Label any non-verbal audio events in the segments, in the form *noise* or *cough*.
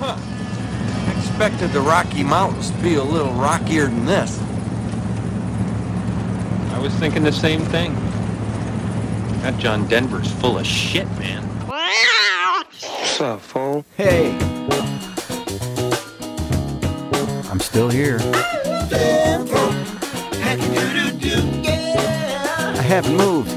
I expected the Rocky Mountains to be a little rockier than this. I was thinking the same thing. That John Denver's full of shit, man. What's up, fool? Hey. I'm still here. I haven't moved.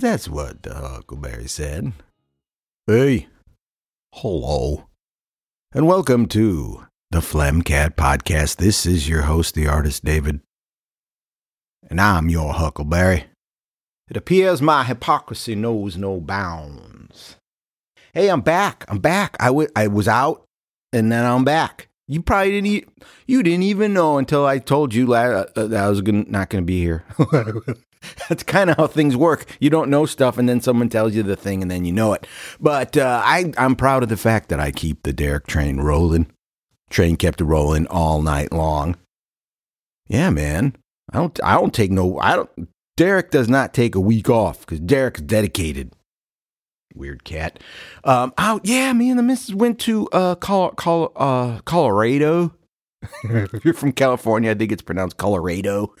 that's what Huckleberry said. Hey, hello, and welcome to the Phlegmcat Podcast. This is your host, the artist David, and I'm your Huckleberry. It appears my hypocrisy knows no bounds. Hey, I'm back. I'm back. I I was out, and then I'm back. You probably didn't. E- you didn't even know until I told you la- uh, that I was gonna, not going to be here. *laughs* *laughs* *laughs* That's kind of how things work. You don't know stuff, and then someone tells you the thing, and then you know it. But uh, I, I'm proud of the fact that I keep the Derek train rolling. Train kept rolling all night long. Yeah, man. I don't. I don't take no. I don't. Derek does not take a week off because Derek's dedicated. Weird cat. Um. Oh yeah, me and the missus went to uh, Col- Col- uh Colorado. *laughs* if you're from California, I think it's pronounced Colorado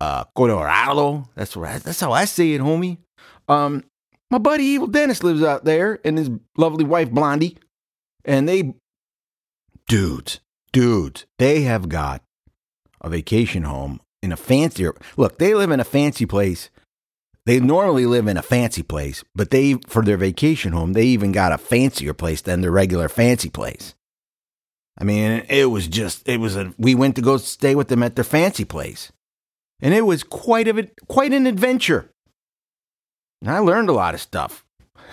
uh, Colorado. That's right. That's how I say it, homie. Um, my buddy Evil Dennis lives out there, and his lovely wife Blondie, and they, dudes, dudes, they have got a vacation home in a fancier. Look, they live in a fancy place. They normally live in a fancy place, but they for their vacation home, they even got a fancier place than their regular fancy place. I mean, it was just it was a we went to go stay with them at their fancy place and it was quite it, quite an adventure. And I learned a lot of stuff,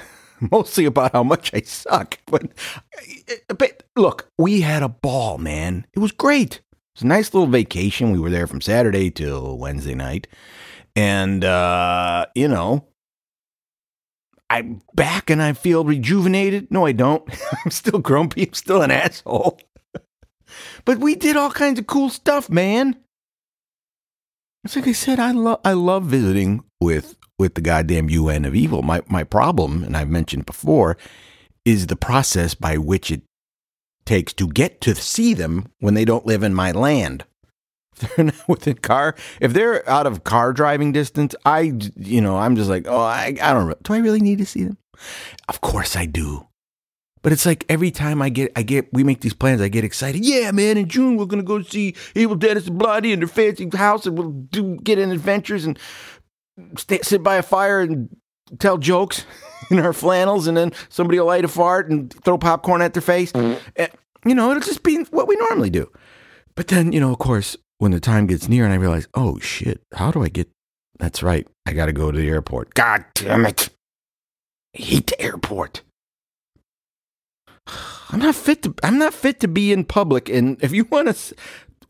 *laughs* mostly about how much I suck. *laughs* But, but look, we had a ball, man. It was great. It was a nice little vacation. We were there from Saturday till Wednesday night, and uh, you know, I'm back and I feel rejuvenated. No, I don't. *laughs* I'm still grumpy. I'm still an asshole. but we did all kinds of cool stuff, man. It's like I said, I love I love visiting with with the goddamn UN of evil. My my problem, and I've mentioned before, is the process by which it takes to get to see them when they don't live in my land. If *laughs* they're not within car, if they're out of car driving distance, I you know I'm just like, oh, I I don't. Do I really need to see them? Of course I do. But it's like every time I get, I get, we make these plans, I get excited. Yeah, man, in June we're gonna go see Evil Dennis and Bloody in their fancy house, and we'll do get in adventures and stay, sit by a fire and tell jokes *laughs* in our flannels, and then somebody will light a fart and throw popcorn at their face. And, you know, it'll just be what we normally do. But then, you know, of course, when the time gets near, and I realize, oh shit, how do I get? That's right, I got to go to the airport. God damn it! I hate the airport. I'm not fit to I'm not fit to be in public and if you want to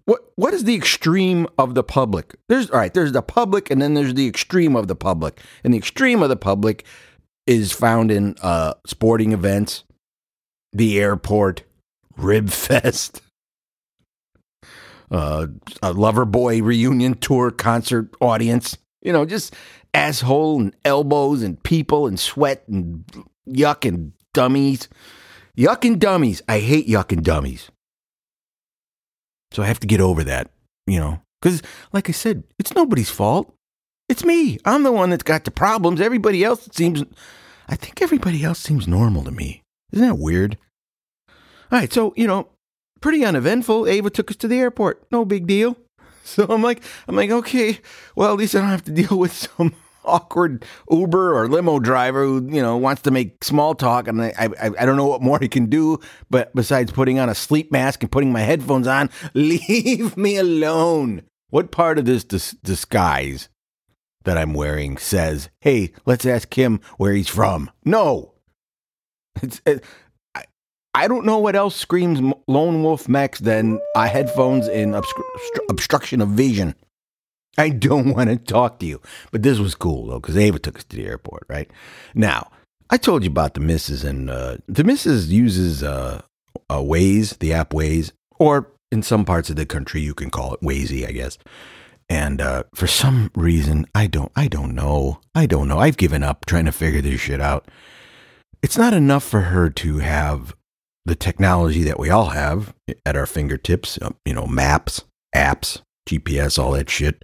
what what is the extreme of the public? There's all right, there's the public and then there's the extreme of the public. And the extreme of the public is found in uh sporting events, the airport, Rib Fest, uh a Loverboy reunion tour concert audience. You know, just asshole and elbows and people and sweat and yuck and dummies. Yuck and dummies. I hate yuck and dummies. So I have to get over that, you know, because like I said, it's nobody's fault. It's me. I'm the one that's got the problems. Everybody else seems, I think everybody else seems normal to me. Isn't that weird? All right. So, you know, pretty uneventful. Ava took us to the airport. No big deal. *laughs* So I'm like, I'm like, okay, well, at least I don't have to deal with some awkward Uber or limo driver who you know wants to make small talk, and I, I I don't know what more he can do, but besides putting on a sleep mask and putting my headphones on, *laughs* leave me alone. What part of this dis- disguise that I'm wearing says, "Hey, let's ask him where he's from"? No, it's. It, I, don't know what else screams lone wolf Mex than uh, headphones and obstru- obstruction of vision. I don't want to talk to you. But this was cool though, because Ava took us to the airport, right? Now, I told you about the missus, and uh, the missus uses uh, uh, Waze, the app Waze, or in some parts of the country you can call it Wazy, I guess. And uh, for some reason, I don't, I don't know, I don't know. I've given up trying to figure this shit out. It's not enough for her to have the technology that we all have at our fingertips. uh, You know, maps, apps, GPS, all that shit.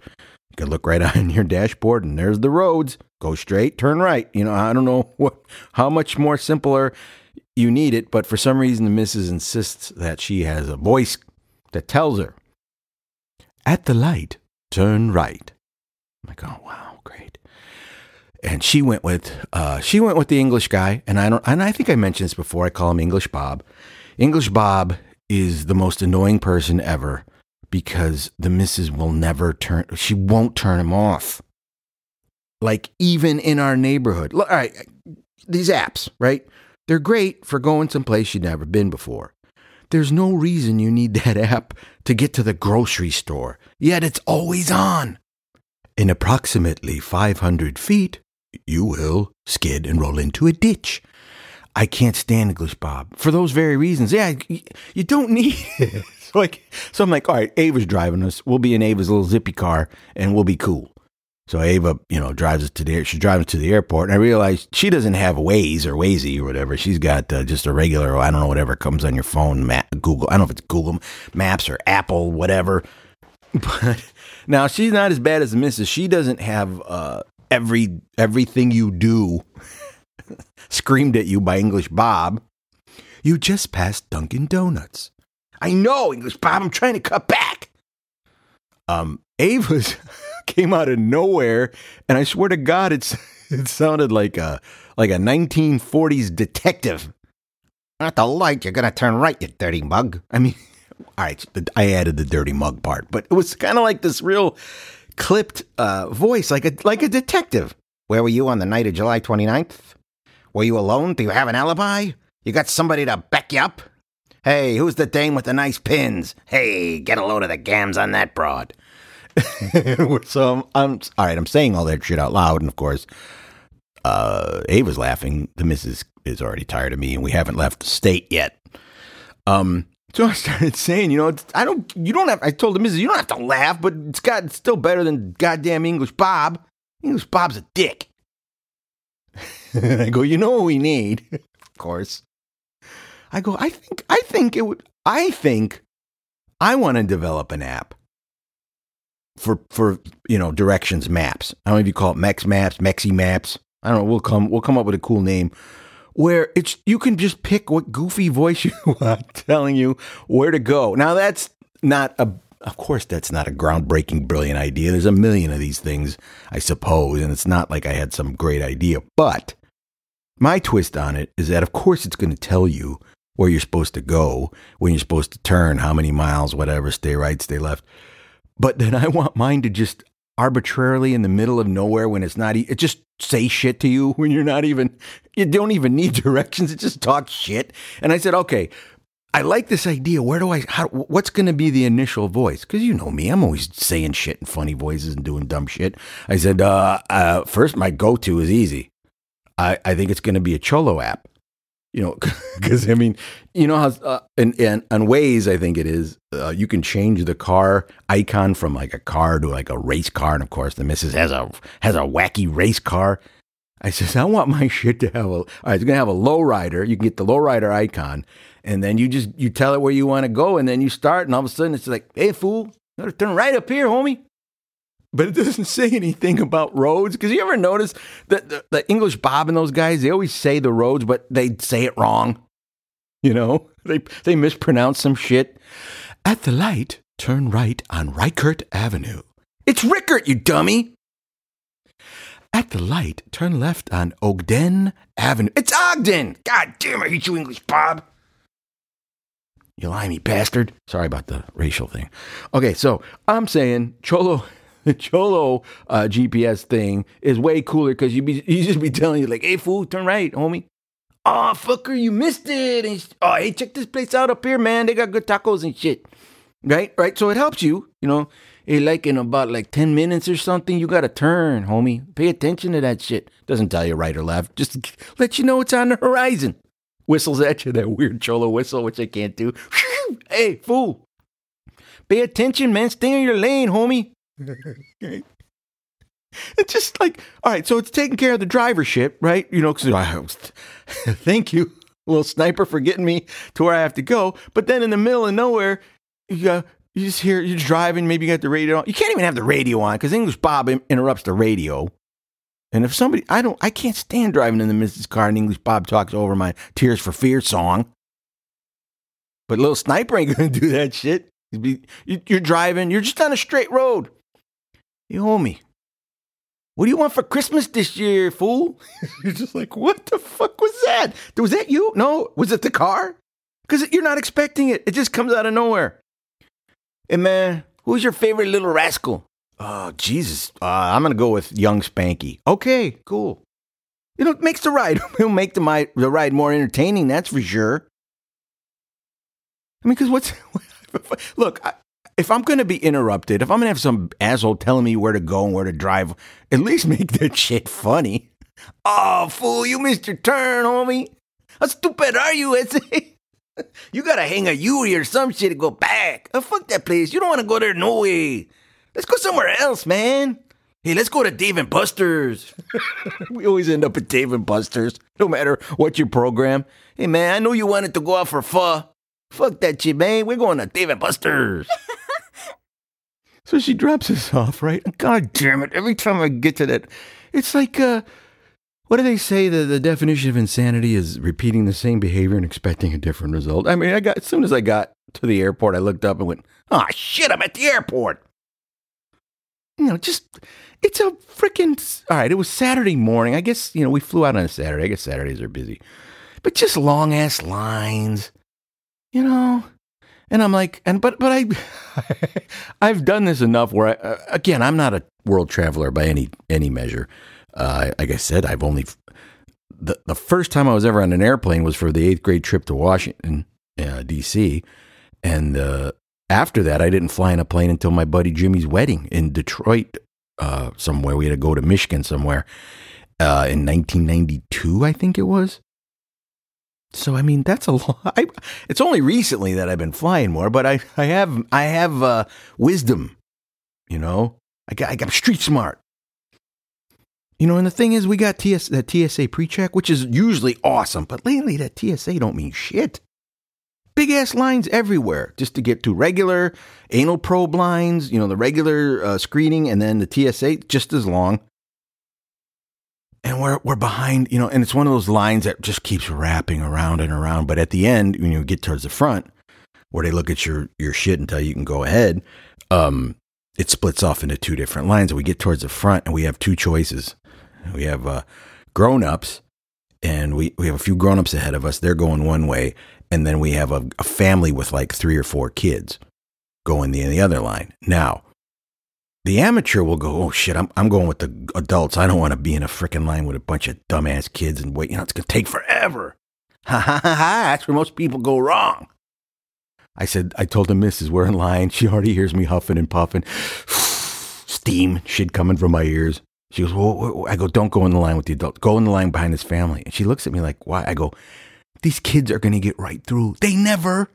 You can look right *laughs* on your dashboard and there's the roads. Go straight, turn right. You know, I don't know *laughs* what how much more simpler you need it, but for some reason the missus insists that she has a voice that tells her at the light, turn right. I'm like, oh wow, great. And she went with uh, she went with the English guy, and I don't and I think I mentioned this before. I call him English Bob. English Bob is the most annoying person ever because the missus will never turn she won't turn him off. Like even in our neighborhood all right these apps right? They're great for going someplace you've never been before. There's no reason you need *laughs* that app to get to the grocery store yet it's always on. In approximately 500 feet you will skid and roll into a ditch. I can't stand English Bob for those very reasons. Yeah, you, don't *laughs* need it. So *laughs* like, so I'm like, all right, Ava's driving us. We'll be in Ava's little zippy car, and we'll be cool. So Ava, you know, drives us to the she's driving us to the airport, and I realized she doesn't have Waze or Wazy or whatever. She's got uh, just a regular, I don't know, whatever comes on your phone, map, Google. I don't know if it's Google Maps or Apple, whatever. *laughs* But now she's not as bad as the missus. She doesn't have uh, every everything you do *laughs* screamed at you by English Bob. You just passed Dunkin' Donuts. I know, English Bob, I'm trying to cut back. Um, *laughs* came out of nowhere, and I swear to God, it's *laughs* it sounded like a like a 1940s detective. At the light, you're gonna turn right, you dirty mug. I mean, *laughs* all right, I added the dirty mug part, but it was kind of like this real clipped uh, voice, like a like a detective. Where were you on the night of July 29th? Were you alone? Do you have an alibi? You got somebody to back you up? Hey, who's the dame with the nice pins? Hey, get a load of the gams on that broad. *laughs* so I'm, I'm all right. I'm saying all that shit out loud, and of course, uh, Ava's laughing. The missus is already tired of me, and we haven't left the state yet. Um, so I started *laughs* saying, you know, I don't, you don't have. I told the missus, you don't have to laugh, but it's got it's still better than goddamn English Bob. English Bob's a dick. *laughs* and I go, you know what we need, of course. I go, I think, I think it would, I think I want to develop an app for, for, you know, directions maps. I don't know if you call it Mex Maps, Mexi Maps. I don't know. We'll come, we'll come up with a cool name where it's, you can just pick what goofy voice *laughs* you want telling you where to go. Now that's not a, of course, that's not a groundbreaking, brilliant idea. There's a million of these things, I suppose, and it's not like I had some great idea. But my twist on it is that, of course, it's going to tell you where you're supposed to go, when you're supposed to turn, how many miles, whatever, stay right, stay left. But then I want mine to just arbitrarily in the middle of nowhere when it's not, it just say shit to you *laughs* when you're not even, you don't even need *laughs* directions. It just talks shit. And I said, okay, I like this idea. Where do I, how, what's going to be the initial voice? Because you know me, I'm always saying shit in funny voices and doing dumb shit. I said, uh, uh, first, my go to is easy. I, I think it's going to be a Cholo app. You know, *laughs* because I mean, you know how uh, and, and on Waze, I think it is. Uh, you can change the car icon from like a car to like a race car, and of course, the missus has a has a wacky race car. I says, I want my *laughs* shit to have a. All right, it's gonna have a lowrider. You can get the lowrider icon, and then you just you tell it where you want to go, and then you start, and all of a sudden it's like, hey fool, gotta turn right up here, homie. But it doesn't *laughs* say anything about roads. Because you ever notice that the, the English Bob and those guys, they always say the roads, but they say it wrong. *laughs* You know, they they mispronounce some shit. At the light, turn right on Reichert Avenue. It's Rickert, you dummy. At the light, turn left on Ogden Avenue. It's Ogden! God damn, I hate you, English Bob. You limey bastard. Sorry about the racial thing. Okay, so I'm saying Cholo, the *laughs* Cholo uh, GPS thing is way cooler because you be *laughs* you just be telling you like, "Hey fool, turn right, homie." Oh fucker, you missed it. And oh hey, check this place out up here, man. They got good tacos and shit. Right, right. So it helps you, you know. Hey, like in about like ten minutes or something, you gotta turn, homie. Pay attention to that shit. Doesn't tell you right or left. Just let you know it's on the horizon whistles at you, that weird cholo whistle, which I can't do. *laughs* hey, fool. Pay attention, man. Stay in your lane, homie. *laughs* it's just like, all right, so it's taking care of the driver shit, right? You know, because *laughs* thank you, *laughs* little sniper, for getting me to where I have to go. But then in the middle of nowhere, you go, you just hear you're driving, maybe you got the radio on. You can't even have the radio on because English Bob interrupts the radio. And if somebody, I don't, I can't stand driving in the Mrs. Car and English Bob talks over my Tears for Fear song. But little sniper ain't gonna do that shit. You're driving, you're just on a straight road. You owe me. What do you want for Christmas this year, fool? *laughs* you're just like, what the fuck was that? Was that you? No, was it the car? Because you're not expecting it. It just comes out of nowhere. Hey man, who's your favorite little rascal? Oh, Jesus. Uh, I'm going to go with Young Spanky. Okay, cool. You know, it makes the ride, *laughs* it'll make the, my, the ride more entertaining, that's for sure. I mean, because what's, *laughs* look, I, if I'm going to be interrupted, if I'm going to have some asshole telling me where to go and where to drive, at least *laughs* make that shit funny. Oh, fool, you missed your turn, homie. How stupid are you, Etsy? *laughs* you got to hang a U or some shit to go back. Oh, fuck that place. You don't want to go there no way. Let's go somewhere else, man. Hey, let's go to Dave and Buster's. *laughs* we always end up at Dave and Buster's, no matter what your program. Hey, man, I know you wanted to go out for pho. Fuck that shit, man. We're going to Dave and Buster's. So she drops us *laughs* off, right? God damn it. Every time I get to that, it's like, uh, what do they say? The, the definition of insanity is repeating the same behavior and expecting a different result. I mean, I got, as soon as I got to the airport, I looked up and went, oh, shit, I'm at the airport you know, just it's a freaking all right. It was Saturday morning. I guess you know we flew out on a Saturday. I guess Saturdays are busy, but just long ass lines, you know. And I'm like, and but but I, *laughs* I've done this enough where I uh, again I'm not a world traveler by any any measure. Uh, like I said, I've only the the first time I was ever on an airplane was for the eighth grade trip to Washington uh, D.C. and uh, after that, I didn't fly in a plane until my buddy Jimmy's wedding in Detroit, uh, somewhere. We had to go to Michigan somewhere uh, in 1992, I think it was. So I mean, that's a *laughs* lot. I, it's only recently that I've been flying more, but I, I have I have uh, wisdom. You know, I got I got street smart. You know, and the thing is, we got TS, that TSA pre-check, which is usually awesome, but lately that TSA don't mean shit big ass lines everywhere just to get to regular anal probe lines, you know, the regular uh, screening, and then the TSA just as long. And we're we're behind, you know, and it's one of those lines that just keeps wrapping around and around. But at the end, when you get towards the front, where they look at your your shit and tell you you can go ahead, um, it splits off into two different lines. We get towards the front, and we have two choices. We have uh, grown ups, and we, we have a few grown ups ahead of us. They're going one way, and then we have a, a family with like three or four kids going the, the other line. Now, the amateur will go, oh shit, I'm, I'm going with the adults. I don't want to be in a freaking line with a bunch of dumbass kids and wait. You know, it's going to take forever. *laughs* Ha ha ha ha. That's where most people go wrong. I said, I told the missus we're in line. She already hears me huffing and puffing. *sighs* Steam, shit coming from my ears. She goes, well, I go, don't go in the line with the adult. Go in the line behind his family. And she looks at me like, why? I go, these kids are going to get right through. They never.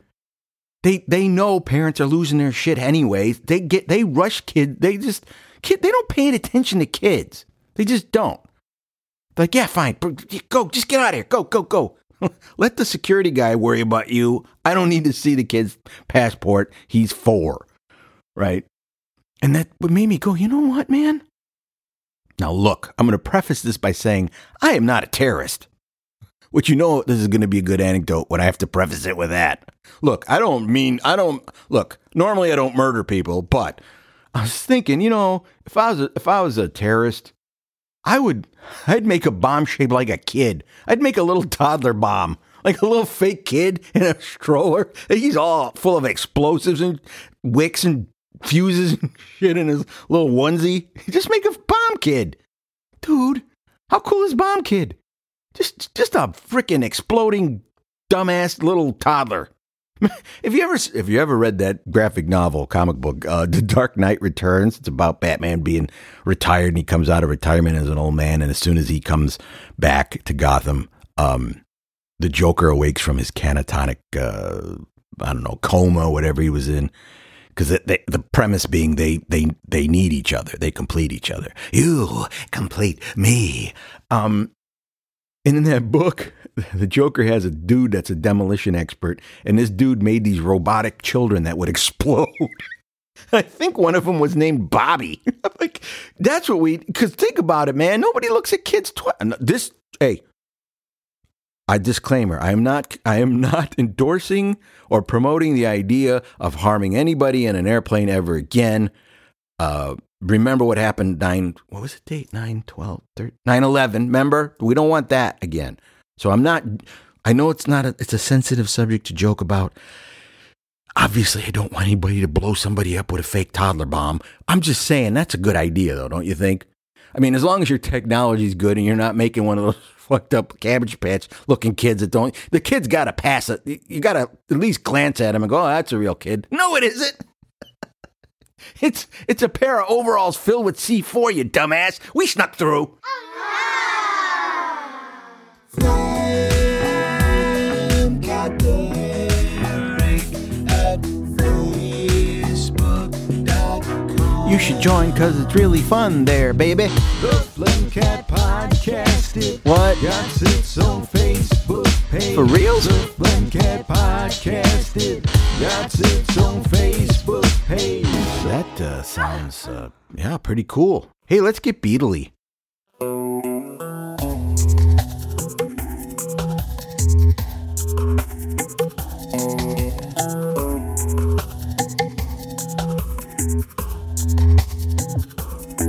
They they know parents are losing their shit anyways. They get they rush kids. They just kid. They don't pay attention to kids. They just don't. They're like yeah, fine, go, just get out of here. Go, go, go. *laughs* Let the security guy worry about you. I don't need to see the kid's passport. He's four, right? And that made me go. You know what, man? Now look, I'm going to preface this by saying I am not a terrorist. Which you know this is going to be a good anecdote when I have to preface it with that. Look, I don't mean I don't look. Normally I don't murder people, but I was thinking, you know, if I was a, if I was a terrorist, I would, I'd make a bomb shaped like a kid. I'd make a little toddler bomb, like a little fake kid in a *laughs* stroller. He's all full of explosives and wicks and fuses and *laughs* shit in his little onesie. Just make a bomb kid. Dude, how cool is Bomb Kid? Just, just a freaking exploding dumbass little toddler. *laughs* if you ever if you ever read that graphic novel comic book uh, the dark knight returns? It's about batman being retired and he comes out of retirement as an old man and as soon as he comes back to gotham um, the joker awakes from his catatonic uh, i don't know coma whatever he was in. Because the premise being they they they need each other. They complete each other. You complete me. Um and in that book, *laughs* the Joker has a dude that's a demolition expert, and this dude made these robotic children that would *laughs* explode. I think one of them was named Bobby. *laughs* like that's what we. Because think about it, man. Nobody looks at kids. Twi- this, hey, I disclaimer: I am not. I am not endorsing or promoting the idea of harming anybody in an airplane ever again. Uh, remember what happened 9 what was the date? 9 12 13, 9 11 remember? We don't want that again. So i'm not i know it's not a, it's a sensitive subject to joke about. Obviously i don't want anybody to blow somebody up with a fake toddler bomb. I'm just saying that's a good idea though don't you think? I mean as long as your technology's good and you're not making one of those *laughs* fucked up cabbage patch looking kids that don't the kids gotta pass it. You gotta at least glance at him and go oh that's a real kid. No it isn't it's it's a pair of overalls filled with C4, you dumbass. We snuck through. You should join because it's really fun there, baby. The Flemcat Podcast. It What? got its own Facebook page. For reals? The Flemcat Podcast. It got its own Facebook page. That uh, sounds, uh, yeah, pretty cool. Hey, let's get Beatly.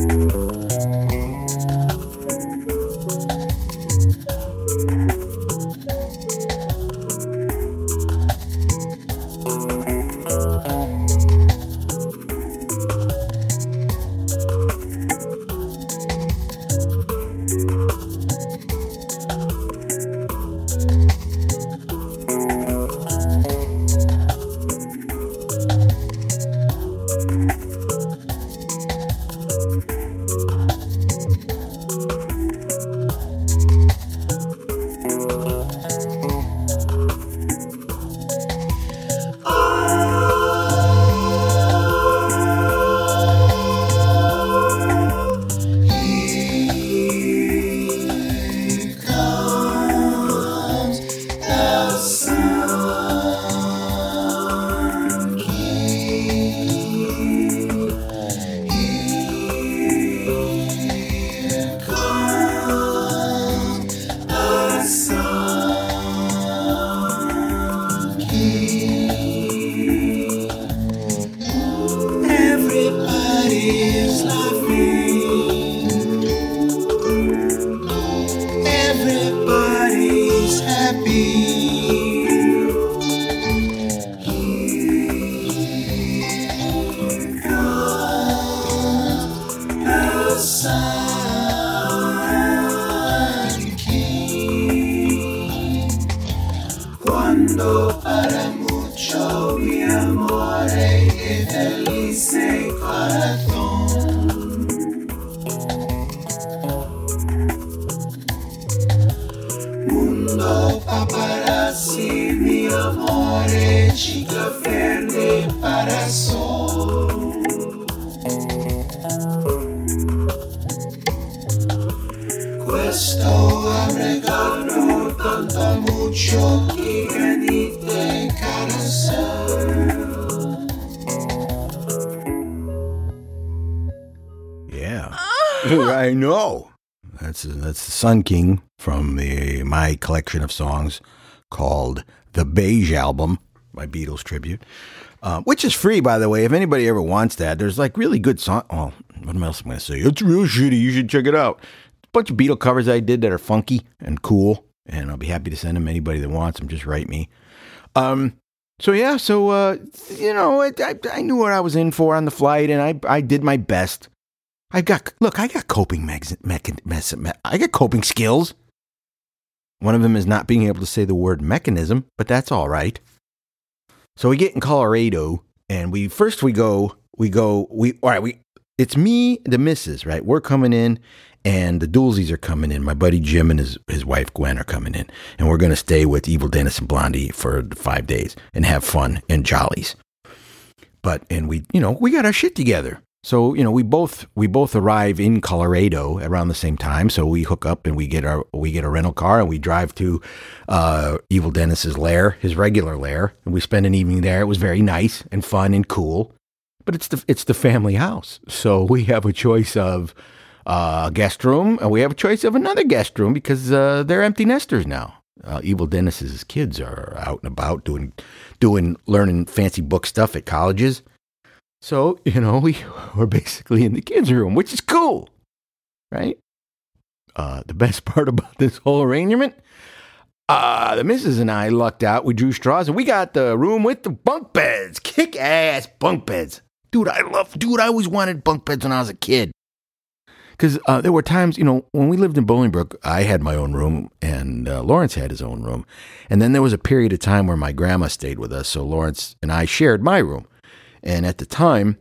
Everybody's Sun King from the my collection of songs called the Beige Album, my Beatles tribute, uh, which is free by the way. If anybody ever wants that, there's like really good song. Well, what else am I going to say? It's real shitty. You should check it out. A bunch of Beatle covers I did that are funky and cool, and I'll be happy to send them. Anybody that wants them, just write me. Um, so yeah, so uh, you know, I, I, I knew what I was in for on the flight, and I I did my best. I got look, I got coping mex- mechan- mes- me- I got coping skills. One of them is not being able to say the word mechanism, but that's all right. So we get in Colorado, and we first we go we go we all right we it's me the missus right we're coming in and the Doolsies are coming in my buddy Jim and his his wife Gwen are coming in and we're gonna stay with Evil Dennis and Blondie for five days and have fun and jollies but and we you know we got our shit together so you know we both we both arrive in Colorado around the same time. So we hook up and we get our we get a rental car and we drive to uh, Evil Dennis's lair his regular lair. And we spend an evening there. It was very nice and fun and cool. But it's the it's the family house. So we have a choice of uh, guest room and we have a choice of another guest room because uh, they're empty nesters now. Uh, Evil Dennis's kids are out and about doing doing learning fancy book stuff at colleges so, *laughs* you know, we were basically in the kids' room, which is cool, right? Uh, the best *laughs* part about this whole arrangement, uh, the missus and I lucked out. We drew straws and we got the room with the bunk beds, kick ass bunk beds. Dude, I love, dude, I always wanted bunk beds when I was a kid. Because uh, there were times, you know, when we lived in Bolingbrook, I had my own room and uh, Lawrence had his own room. And then there was a period of time where my grandma stayed with us. So Lawrence and I shared my room. And at the time,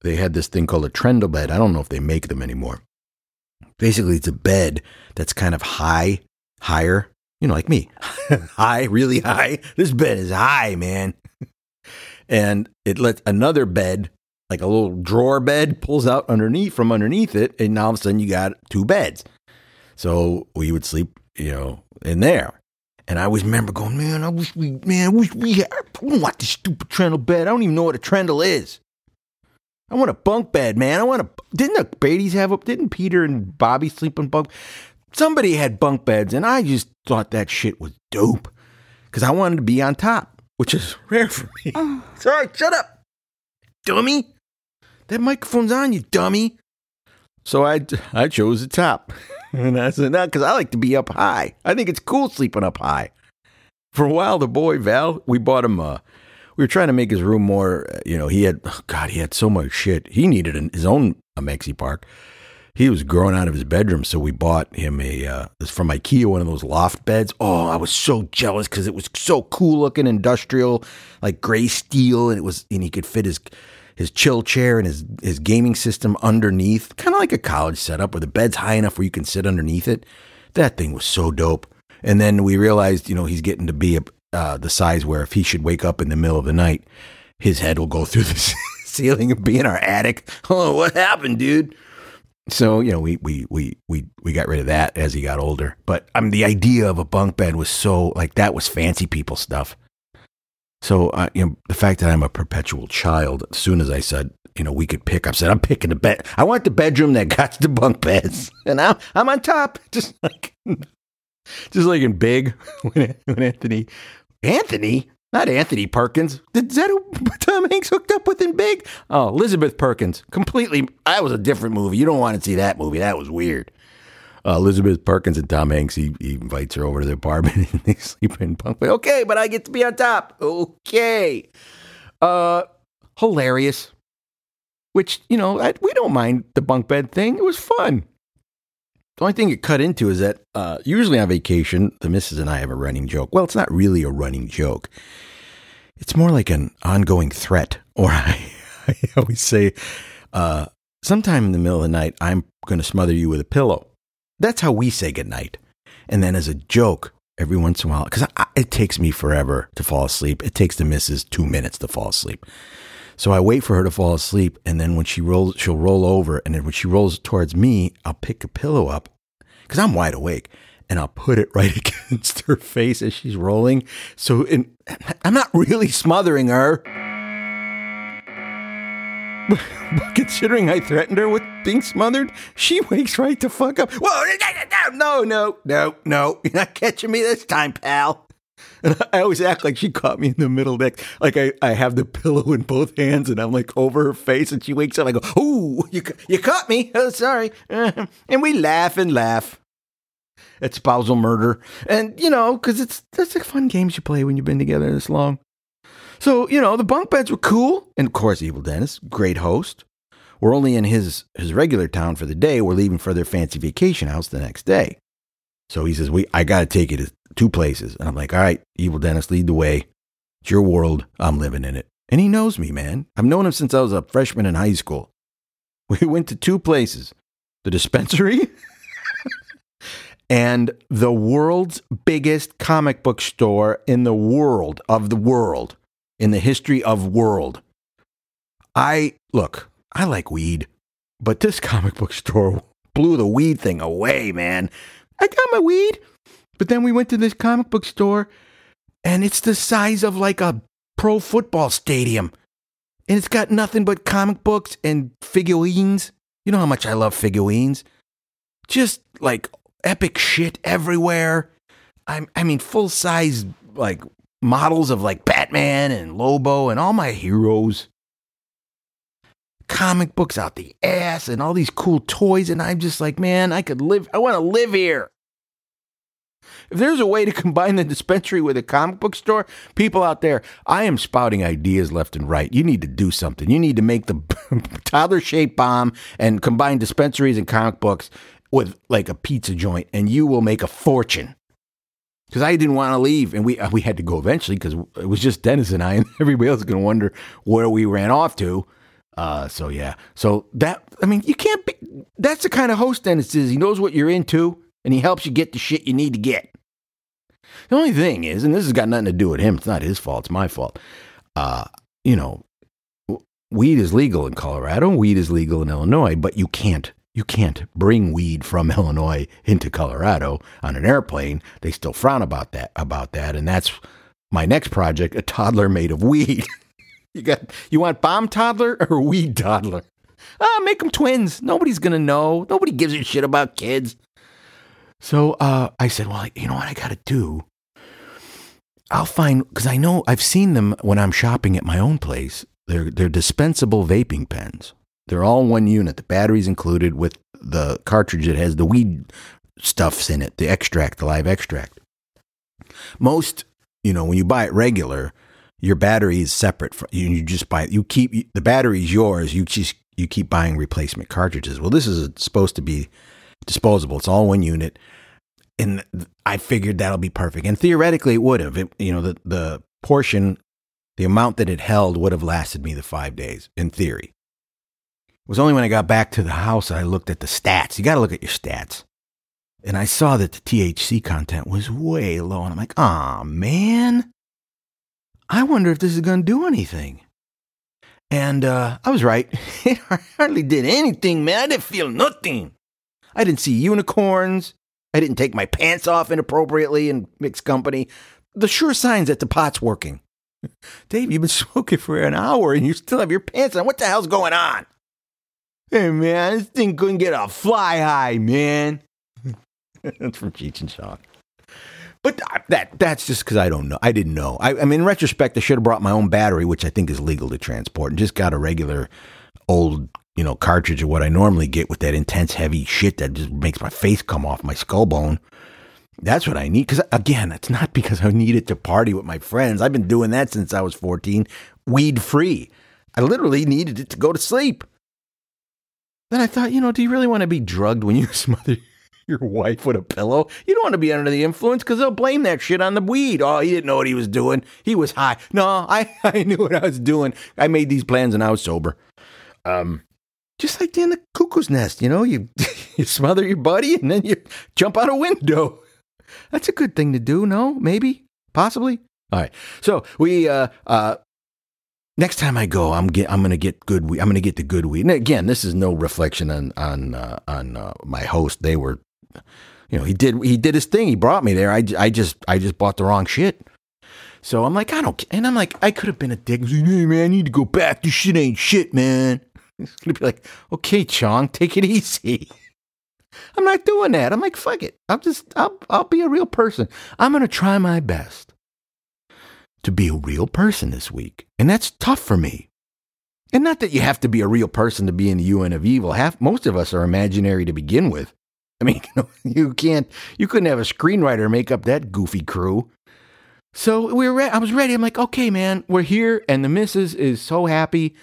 they had this thing called a trundle bed. I don't know if they make them anymore. Basically, it's a bed that's kind of high, higher, you know, like me, *laughs* high, really high. This bed is high, man. *laughs* and it lets another bed, like a little drawer bed, pulls out underneath from underneath it. And now all of a sudden, you got two beds. So we would sleep, you know, in there. And I always remember going, man, I wish we, man, I wish we had, I don't want this stupid trundle bed. I don't even know what a trundle is. I want a bunk bed, man. I want a, didn't the Brady's have a, didn't Peter and Bobby sleep in bunk? Somebody had bunk beds, and I just thought that shit was dope because I wanted to be on top, which is *laughs* rare for me. Oh. Sorry, shut up, dummy. That microphone's on, you dummy. So I, I chose the top. *laughs* And I said, no, because I like to be up high. I think it's cool sleeping up high. For a while, the boy, Val, we bought him, uh, we were trying to make his room more, you know, he had, oh God, he had so much shit. He needed an, his own a Maxi Park. He was growing out of his bedroom, so we bought him a, uh, from IKEA, one of those loft beds. Oh, I was so jealous because it was so cool looking, industrial, like gray steel, and it was, and he could fit his, his chill chair and his, his gaming system underneath, kind of like a college setup where the bed's high enough where you can sit underneath it. That thing was so dope. And then we realized, you know, he's getting to be a, uh, the size where if he should wake up in the middle of the night, his head will go *laughs* through the ceiling and be in our attic. *laughs* Oh, what happened, dude? So you know, we we we we we got rid of that as he got older. But I mean, the idea of a bunk bed was so like that was fancy people stuff. So, uh, you know, the fact that I'm a perpetual child, as soon as I said, you know, we could pick, I said, I'm picking the bed. I want the bedroom that got the bunk beds. *laughs* And I'm, I'm on top, *laughs* just like, just like in Big *laughs* when, when Anthony, Anthony, not Anthony Perkins. Is that who Tom Hanks hooked up with in Big? Oh, Elizabeth Perkins. Completely, that was a different movie. You don't want to see that movie. That was weird. Uh, Elizabeth Perkins and Tom Hanks, he, he invites her over to the apartment *laughs* and they sleep in bunk bed. Okay, but I get to be on top. Okay. Uh, hilarious. Which, you know, I, we don't mind the bunk bed thing. It was fun. The only thing it cut into is that uh, usually on vacation, the missus and I have a running joke. Well, it's not really a running joke. It's more like an ongoing threat. *laughs* Or I, I always say, uh, sometime in the middle of the night, I'm going to smother you with a pillow. That's how we say goodnight. And then as a joke, every once in a while, because it takes me forever to fall asleep. It takes the missus two minutes to fall asleep. So I wait for her to fall asleep, and then when she rolls, she'll roll over, and then when she rolls towards me, I'll pick a pillow up because I'm wide awake, and I'll put it *laughs* right against her face as she's rolling. So in, I'm not really smothering her. But considering I threatened her with being smothered, she wakes right to fuck up. Whoa, no, no, no, no, no. You're not catching me this time, pal. And I always act like she caught me in the middle neck. Like I, I have the pillow in both hands and I'm like over her face and she wakes up. I go, Ooh, you, you caught me. Oh, sorry. *laughs* And we laugh and laugh at spousal murder. And, you know, because it's that's the fun games you play when you've been together this long. So, you know, the bunk beds were cool. And of course, Evil Dennis, great host. We're only in his, his regular town for the day. We're leaving for their fancy vacation house the next day. So he says, "We, I got to take you to two places." And I'm like, "All right, Evil Dennis, lead the way. It's your world. I'm living in it." And he knows me, man. I've known him since I was a freshman in high school. *laughs* We went to two places: the dispensary *laughs* and the world's biggest comic book store in the world of the world, in the history of world. I look, I like weed, but this *laughs* comic book store blew the weed thing away, man. I got my weed. But then we went to this comic book store and it's the size of like a pro football stadium. And it's got nothing but comic books and figurines. You know how much I love figurines. Just like epic shit everywhere. I I mean full size like models of like Batman and Lobo and all my heroes. Comic books out the ass and all these cool toys and I'm just like, man, I could live I want to live here. If there's a way to *laughs* combine the dispensary with a comic book store, people out there, I am spouting ideas left and right. You need to do something. You need to make the *laughs* toddler shaped bomb and combine dispensaries and comic books with like a pizza joint, and you will make a fortune. Because I didn't want to leave, and we uh, we had to go eventually because it was just Dennis and I, and *laughs* everybody else is going to wonder where we ran off to. Uh, so yeah, so that I mean, you can't be. That's the kind of host Dennis is. He knows what you're into, and he helps you get the shit you need to get. The only thing is, and this has got nothing to do with him. It's not his fault. It's my fault. Uh, you know, weed is legal in Colorado. Weed is legal in Illinois, but you can't you can't bring weed from *laughs* Illinois into Colorado on an airplane. They still frown about that about that, and that's my next project: a toddler made of weed. *laughs* you got you want bomb toddler or weed toddler? Ah, make them twins. Nobody's gonna know. Nobody gives a shit about kids. So uh, I said, well, you know what I got to do? I'll find because I know I've seen them when I'm shopping at my own place. They're they're dispensable vaping pens. They're all one unit. The battery's included with the cartridge that has the weed stuffs in it, the extract, the live extract. Most, you know, when you buy it regular, your battery is separate. From, you, you just buy you keep the battery's yours. You just you keep buying replacement cartridges. Well, this is supposed to be disposable. It's all one unit, and I figured that'll be perfect. And theoretically, it would have. It, you know, the the portion, the amount that it held would have lasted me the five days in theory. It was only when I got back to the house I looked at the stats. You got to look at your stats. And I saw that the THC content was way low. And I'm like, ah, man, I wonder if this is going to do anything. And uh, I was right. *laughs* It hardly did anything, man. I didn't feel nothing. I didn't see unicorns. I didn't take my pants off inappropriately in mixed company. The sure signs that the pot's working. *laughs* Dave, you've been smoking for an hour and you still have your pants on. What the hell's going on? Hey, man, this thing couldn't get a fly high, man. *laughs* that's from Cheech and Chong. But that that's just because I don't know. I didn't know. I, I mean, in retrospect, I should have brought my own battery, which I think is legal to transport, and just got a regular old, you know, cartridge of what I normally get with that intense, heavy shit that just makes my face come off my skull bone. That's what I need. Because again, it's not because I need it to party with my friends. I've been doing that since I was 14, weed free. I literally needed it to go to sleep. Then I thought, you know, do you really want to be drugged when you *laughs* smother your wife with a pillow? You don't want to be under the influence because they'll blame that shit on the weed. Oh, he didn't know what he was doing. He was high. No, I, *laughs* I knew what I was doing. I made these plans and I was sober. Um, just like in the cuckoo's nest, you know, you, *laughs* you smother your buddy and then you jump out a window. That's a good thing to do, no? Maybe? Possibly? All right. So we uh uh next time I go, I'm get I'm gonna get good weed. I'm gonna get the good weed. And again, this is no reflection on on uh, on uh, my host. They were, you know, he did he did his thing. He brought me there. I, I just I just bought the wrong shit. So I'm like I don't. And I'm like I could have been a dick. Hey man, I need to go back. This shit ain't shit, man. *laughs* It's gonna be like, okay, Chong, take it *laughs* easy. I'm not doing that. I'm like, fuck it. I'm just I'll I'll be a real person. I'm gonna try my best. To be a real person this week. And that's tough for me. And not that you have to be a real person to be in the UN of evil. Half most of us are imaginary to begin with. I mean, *laughs* you, know, you can't you couldn't have a screenwriter make up that goofy crew. So we were re- I was ready. I'm like, okay, man, we're here, and the missus is so happy.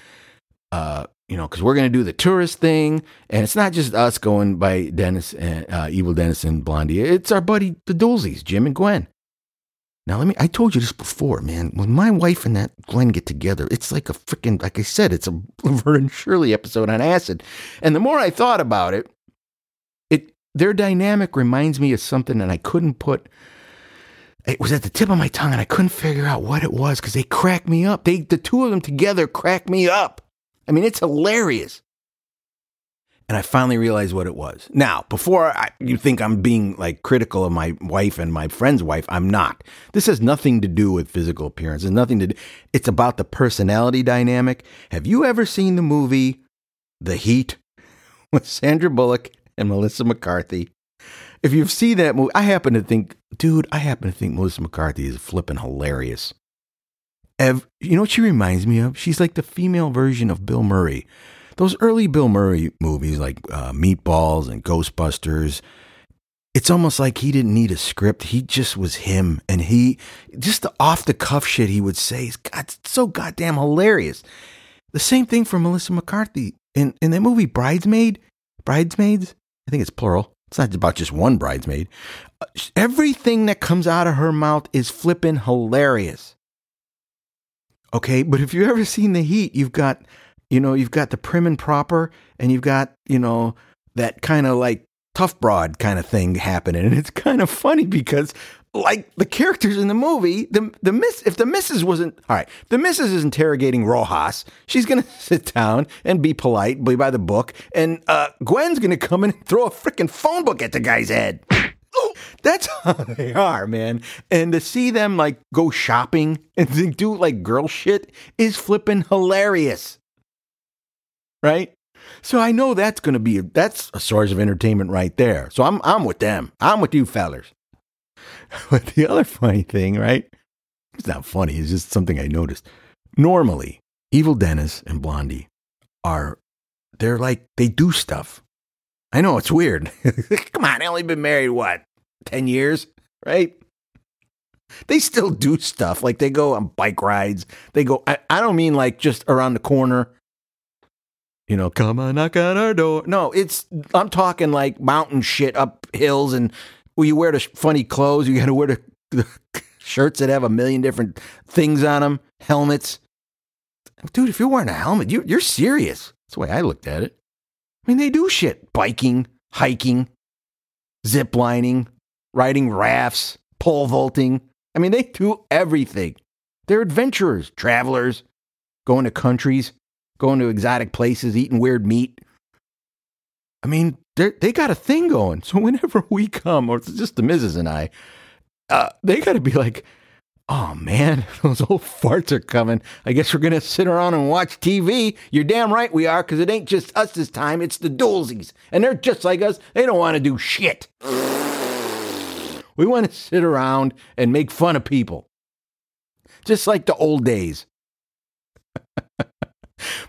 Uh, you know, because we're gonna do the tourist thing, and it's not just us going by Dennis, and, uh, Evil Dennis and Blondie. It's our buddy the Doolsies, Jim and Gwen. Now let me. I told you this before, man. When my wife and that Glenn get together, it's like a freaking. Like I said, it's a *laughs* Laverne and Shirley episode on acid. And the more I thought about it, it their dynamic reminds me of something that I couldn't put. It was at the tip of my tongue, and I couldn't figure out what it was because they crack me up. They the two of them together crack me up. I mean, it's hilarious. And I finally realized what it was. Now, before I, you think I'm being like critical of my wife and my friend's wife, I'm not. This has nothing to do with physical appearance. It's nothing to do. It's about the personality dynamic. Have you ever seen the movie The Heat *laughs* with Sandra Bullock and Melissa McCarthy? If you've seen that movie, I happen to think, dude, I happen to think Melissa McCarthy is flipping hilarious. Ev, you know what she reminds me of? She's like the female version of Bill Murray. Those early Bill Murray movies like uh, Meatballs and Ghostbusters, it's almost like he didn't need a script. He just was him. And he, just the off the cuff shit he would say is God, so goddamn hilarious. The same thing for Melissa McCarthy. In, in that movie, Bridesmaid, Bridesmaids, I think it's plural. It's not about just one bridesmaid. Uh, Everything that comes out of her mouth is flippin' hilarious. Okay, but if you've ever seen the heat, you've got, you know, you've got the prim and proper, and you've got, you know, that kind of like tough broad kind of thing happening, and it's kind of funny because, like the characters in the movie, the the miss, if the missus wasn't all right, the missus is interrogating Rojas. She's gonna *laughs* sit down and be polite, be by the book, and uh, Gwen's gonna come in and throw a freaking phone book at the guy's head. *gasps* That's how *laughs* they are, man. And to see them like go shopping and do like girl shit is flipping hilarious. Right? So I know that's going to be that's a source of entertainment right there. So I'm I'm with them. I'm with you fellers. *laughs* But the other funny thing, right? It's not funny, it's just something I noticed. Normally, Evil Dennis and Blondie are they're like they do stuff. I know it's weird. *laughs* Come on, they only been married what? 10 years, right? They still do stuff. Like they go on bike rides. They go, I, I don't mean like just around the corner. You know, come on, knock on our door. No, it's, I'm talking like mountain shit up hills and where you wear the funny clothes. You got to wear the, the *laughs* shirts that have a million different things on them, helmets. Dude, if you're wearing a helmet, you, you're serious. That's the way I looked at it. I mean, they do shit biking, hiking, zip lining, riding rafts, pole vaulting. I mean, they do everything. They're adventurers, travelers, going to countries, going to exotic places, eating weird meat. I mean, they got a thing going. So whenever we come, or it's just the missus and I, uh, they got to be like, oh man, *laughs* those old farts are coming. I guess we're going to sit around and watch TV. You're damn right we are, because it ain't just us this time, it's the Doolsies. And they're just like us. They don't want to do shit. We want to sit around and make fun of people. Just like the old days.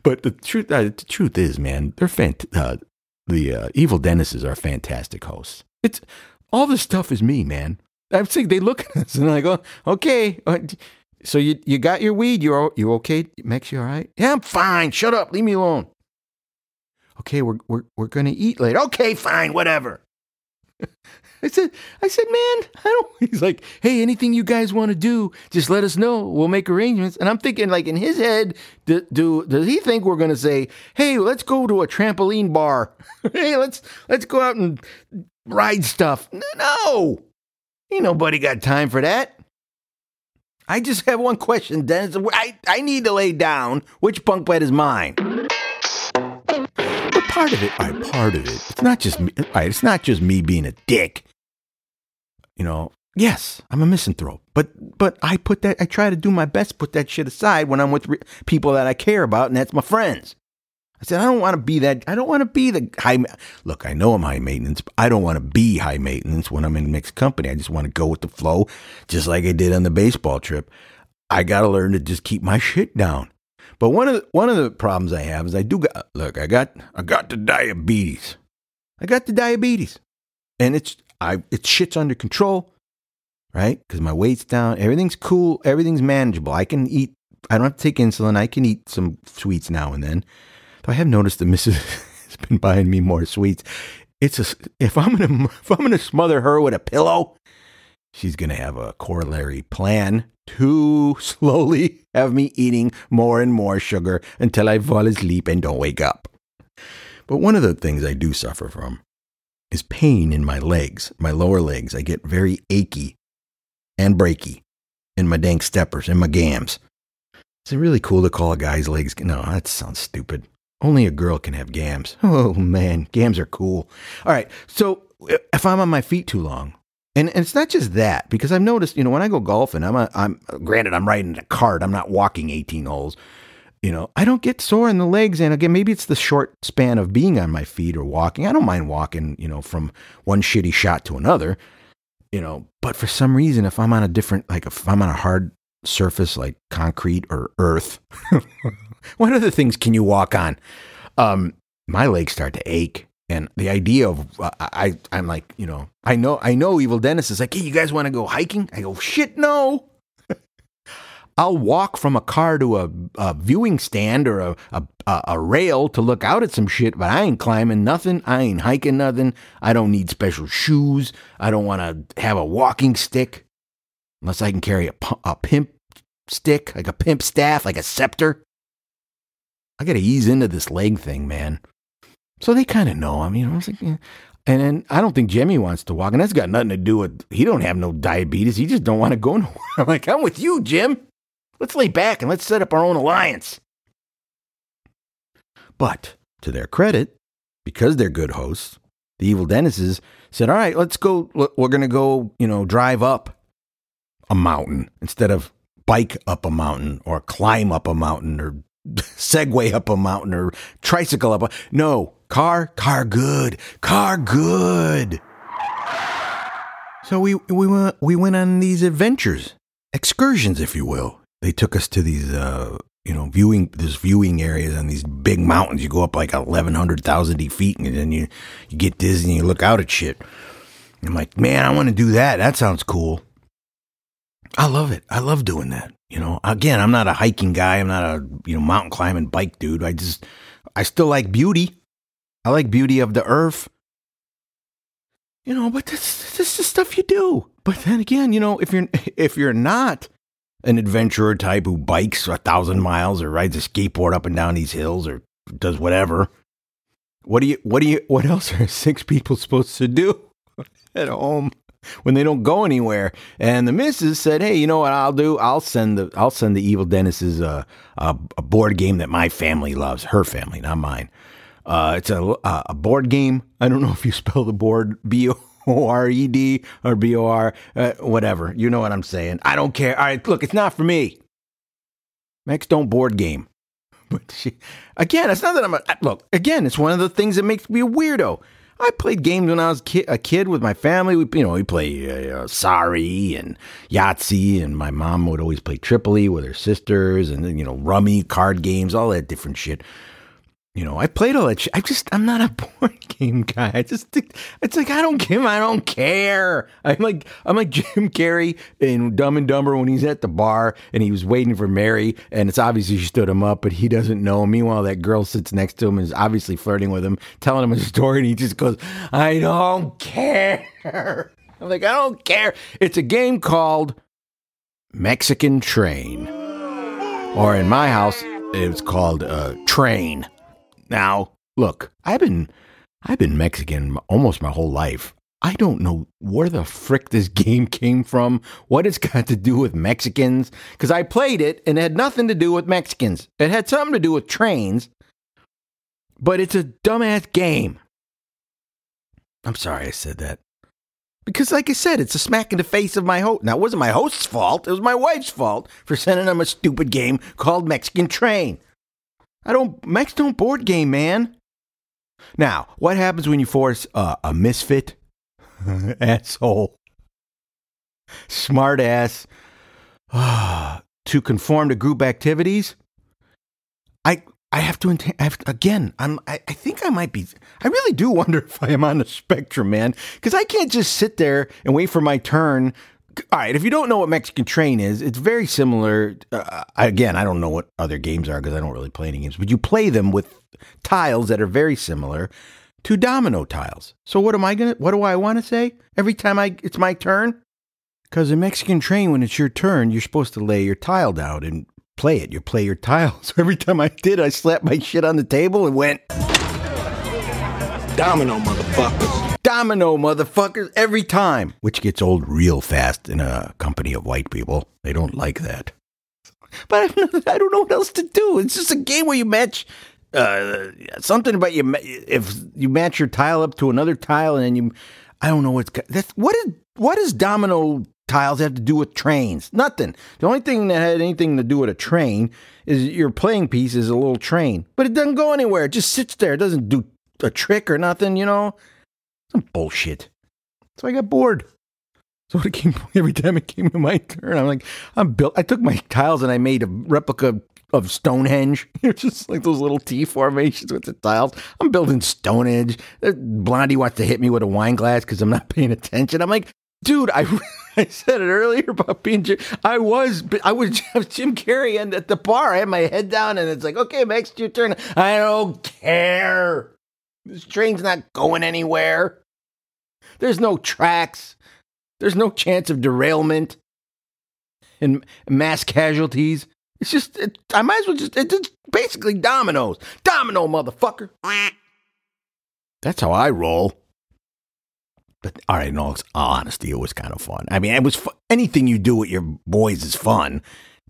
But the truth, uh, the truth is, man, they're fant- uh, the uh, evil Dennises are fantastic hosts. It's all this stuff is me, man. I'm saying they look at us and I go, okay, uh, so you you got your weed? You're you okay? Makes you all right? Yeah, I'm fine. Shut up. Leave me alone. Okay, we're we're we're gonna eat later. Okay, fine, whatever. *laughs* I said, I said, man, I don't. *laughs* He's like, hey, anything you guys want to do, just let us know. We'll make arrangements. And I'm thinking, like in his head, do, do does he think we're gonna say, hey, let's go to a trampoline bar? *laughs* hey, let's let's go out and ride stuff? No, ain't nobody got time for that. I just have one question, Dennis. I, I need to lay down. Which bunk bed is mine? Part of it, right, part of it, it's not just me, right, it's not just me being a dick. You know, yes, I'm a misanthrope, but but I put that, I try to do my best, put that shit aside when I'm with re- people that I care about, and that's my friends. I said, I don't want to be that. I don't want to be the high. Look, I know I'm high maintenance. But I don't want to be high maintenance when I'm in mixed company. I just want to go with the flow, just like I did on the baseball trip. I got to learn to just keep my shit down. But one of the, one of the problems I have is I do got look, I got I got the diabetes. I got the diabetes. And it's I it shit's under control, right? Cuz my weight's down, everything's cool, everything's manageable. I can eat I don't have to take insulin. I can eat some sweets now and then. Though I have noticed that Mrs. *laughs* has been buying me more sweets. It's a if I'm gonna if I'm gonna smother her with a pillow, she's gonna have a corollary plan to *laughs* slowly have me eating more and more sugar until I fall asleep and don't wake up. But one of the things I do suffer from is pain in my legs, my lower legs. I get very achy and breaky in my dank steppers and my gams. Is it really cool to call a guy's legs? No, that sounds stupid. Only a girl can have gams. *laughs* Oh man, gams are cool. All right, so if I'm on my feet too long, and, and it's not just that because I've noticed, you know, when I go golfing, I'm a, I'm granted I'm riding a cart, I'm not walking 18 holes. You know, I don't get sore in the legs, and again, maybe it's the short span of being on my feet or walking. I don't mind walking, you know, from one shitty shot to another. You know, but for some reason, if I'm on a different, like if I'm on a hard surface like concrete or earth, *laughs* what other things can you walk on? Um, my legs start to ache and the idea of uh, I I'm like you know I know I know evil Dennis is like hey you guys want to go hiking? I go shit no. *laughs* I'll walk from a car to a, a viewing stand or a, a a rail to look out at some shit but I ain't climbing nothing. I ain't hiking nothing. I don't need special shoes. I don't want to have a walking stick unless I can carry a, a pimp stick like a pimp staff like a scepter. I got to ease into this leg thing man so they kind of know. I mean, I was like, yeah. and then I don't think Jimmy wants to walk, and that's got nothing to do with he don't have no diabetes. He just don't want to go *laughs* nowhere. I'm like, I'm with you, Jim. Let's lay back and let's set up our own alliance. But to their credit, because they're good hosts, the evil Dennises said, "All right, let's go. We're gonna go, you know, drive up a mountain instead of bike up a mountain or climb up a mountain or *laughs* Segway up a mountain or tricycle up a no car car good car good. So we we went we went on these adventures excursions if you will. They took us to these uh you know viewing this viewing areas on these big mountains. You go up like 1100,000 feet and then you you get dizzy and you look out at shit. I'm like man I want to do that. That sounds cool. I love it. I love doing that you know, again, I'm not a hiking guy. I'm not a, you know, mountain climbing bike dude. I just, I still like beauty. I like beauty of the earth. You know, but this, this is stuff you do. But then again, you know, if you're, if you're not an adventurer type who bikes a thousand miles or rides a skateboard up and down these hills or does whatever, what do you, what do you, what else are *laughs* six people supposed to do *laughs* at home? when they don't go anywhere. And the missus said, "Hey, you know what I'll do? I'll send the I'll send the evil Dennis's uh, a, a board game that my family loves, her family, not mine. Uh, it's a a board game. I don't know if you spell the board *laughs* B O R E D or B O R, uh, whatever. You know what I'm saying. I don't care. All right, look, it's not for me. Max don't board game. *laughs* But she, again, it's not that I'm a look. Again, it's one of the things that makes me a weirdo. I played games when I was ki- a kid with my family. We, you know, we play uh, Sorry and Yahtzee, and my mom would always play Tripoley with her sisters, and you know, Rummy, card games, all that different shit you know, I played all that shit. I just, I'm not a *laughs* board game guy. I just, it's like I don't give, I don't care. I'm like, I'm like *laughs* Jim Carrey in Dumb and Dumber when he's at the bar and he was waiting for Mary, and it's obviously she stood him up, but he doesn't know. Meanwhile, that girl sits next to him and is obviously flirting with him, telling him a *laughs* story, and he just goes, I don't care. I'm like, I don't care. It's a game called Mexican Train, or in my house, it's called uh, Train. Now, look, I've been I've been Mexican almost my whole life. I don't know where the frick this *laughs* game came from, what it's got to do with Mexicans, because I played it and it had nothing to do with Mexicans. It had something to do with trains, but it's a dumbass game. I'm sorry I said that. Because, like I said, it's a smack in the face of my host. Now, it wasn't my host's fault. It was my wife's fault for sending them a stupid game called Mexican Train. I don't, Mex don't board game, man. Now, what happens when you force uh, a misfit, *laughs* asshole, smart ass, *sighs* to conform to group activities, I I have to, I have again. I'm I, I think I might be. I really do *laughs* wonder if I am on the spectrum, man, because I can't just sit there and wait for my turn. All right, if you don't know what Mexican Train is, it's very similar. Uh, again, I don't know what other games are because I don't really play any games, but you play them with tiles that are very similar to domino tiles. So what am I gonna? What do I want to say every time I it's my turn? Because in Mexican Train, when it's your turn, you're supposed to lay your tile down and play it. You play your tile. So *laughs* every time I did, I slapped my shit on the table and went Domino, motherfuckers. Domino, motherfuckers, every time. Which gets old real fast in a company of white people. They don't like that. But I don't know what else to do. It's just a game where you match uh, something about you. If you match your tile up to another tile, and then you, I don't know what's that's what is what does domino tiles have to do with trains? Nothing. The only thing that had anything to do with a train is your playing piece is a little train, but it doesn't go anywhere. It just sits there. It doesn't do a trick or nothing. You know, some bullshit. So I got bored. *laughs* So it came every time it came to my turn, I'm like, I'm built. I took my tiles and I made a replica of Stonehenge. *laughs* It's just like those little T formations with the tiles. I'm building Stonehenge. Uh, Blondie wants to hit me with a wine glass because I'm not *laughs* paying attention. I'm like, dude, I I said it earlier about being. Jim- I was, I was Jim Carrey and at the bar. I had my head down and it's like, okay, it's your turn. I don't care. This train's not going anywhere. There's no tracks. There's no chance of derailment and mass casualties. It's just, it, I might as well just, it's just basically dominoes. Domino, motherfucker. That's how I roll. But all right, in all honesty, it was kind of fun. I mean, it was fu- anything you do with your boys is fun.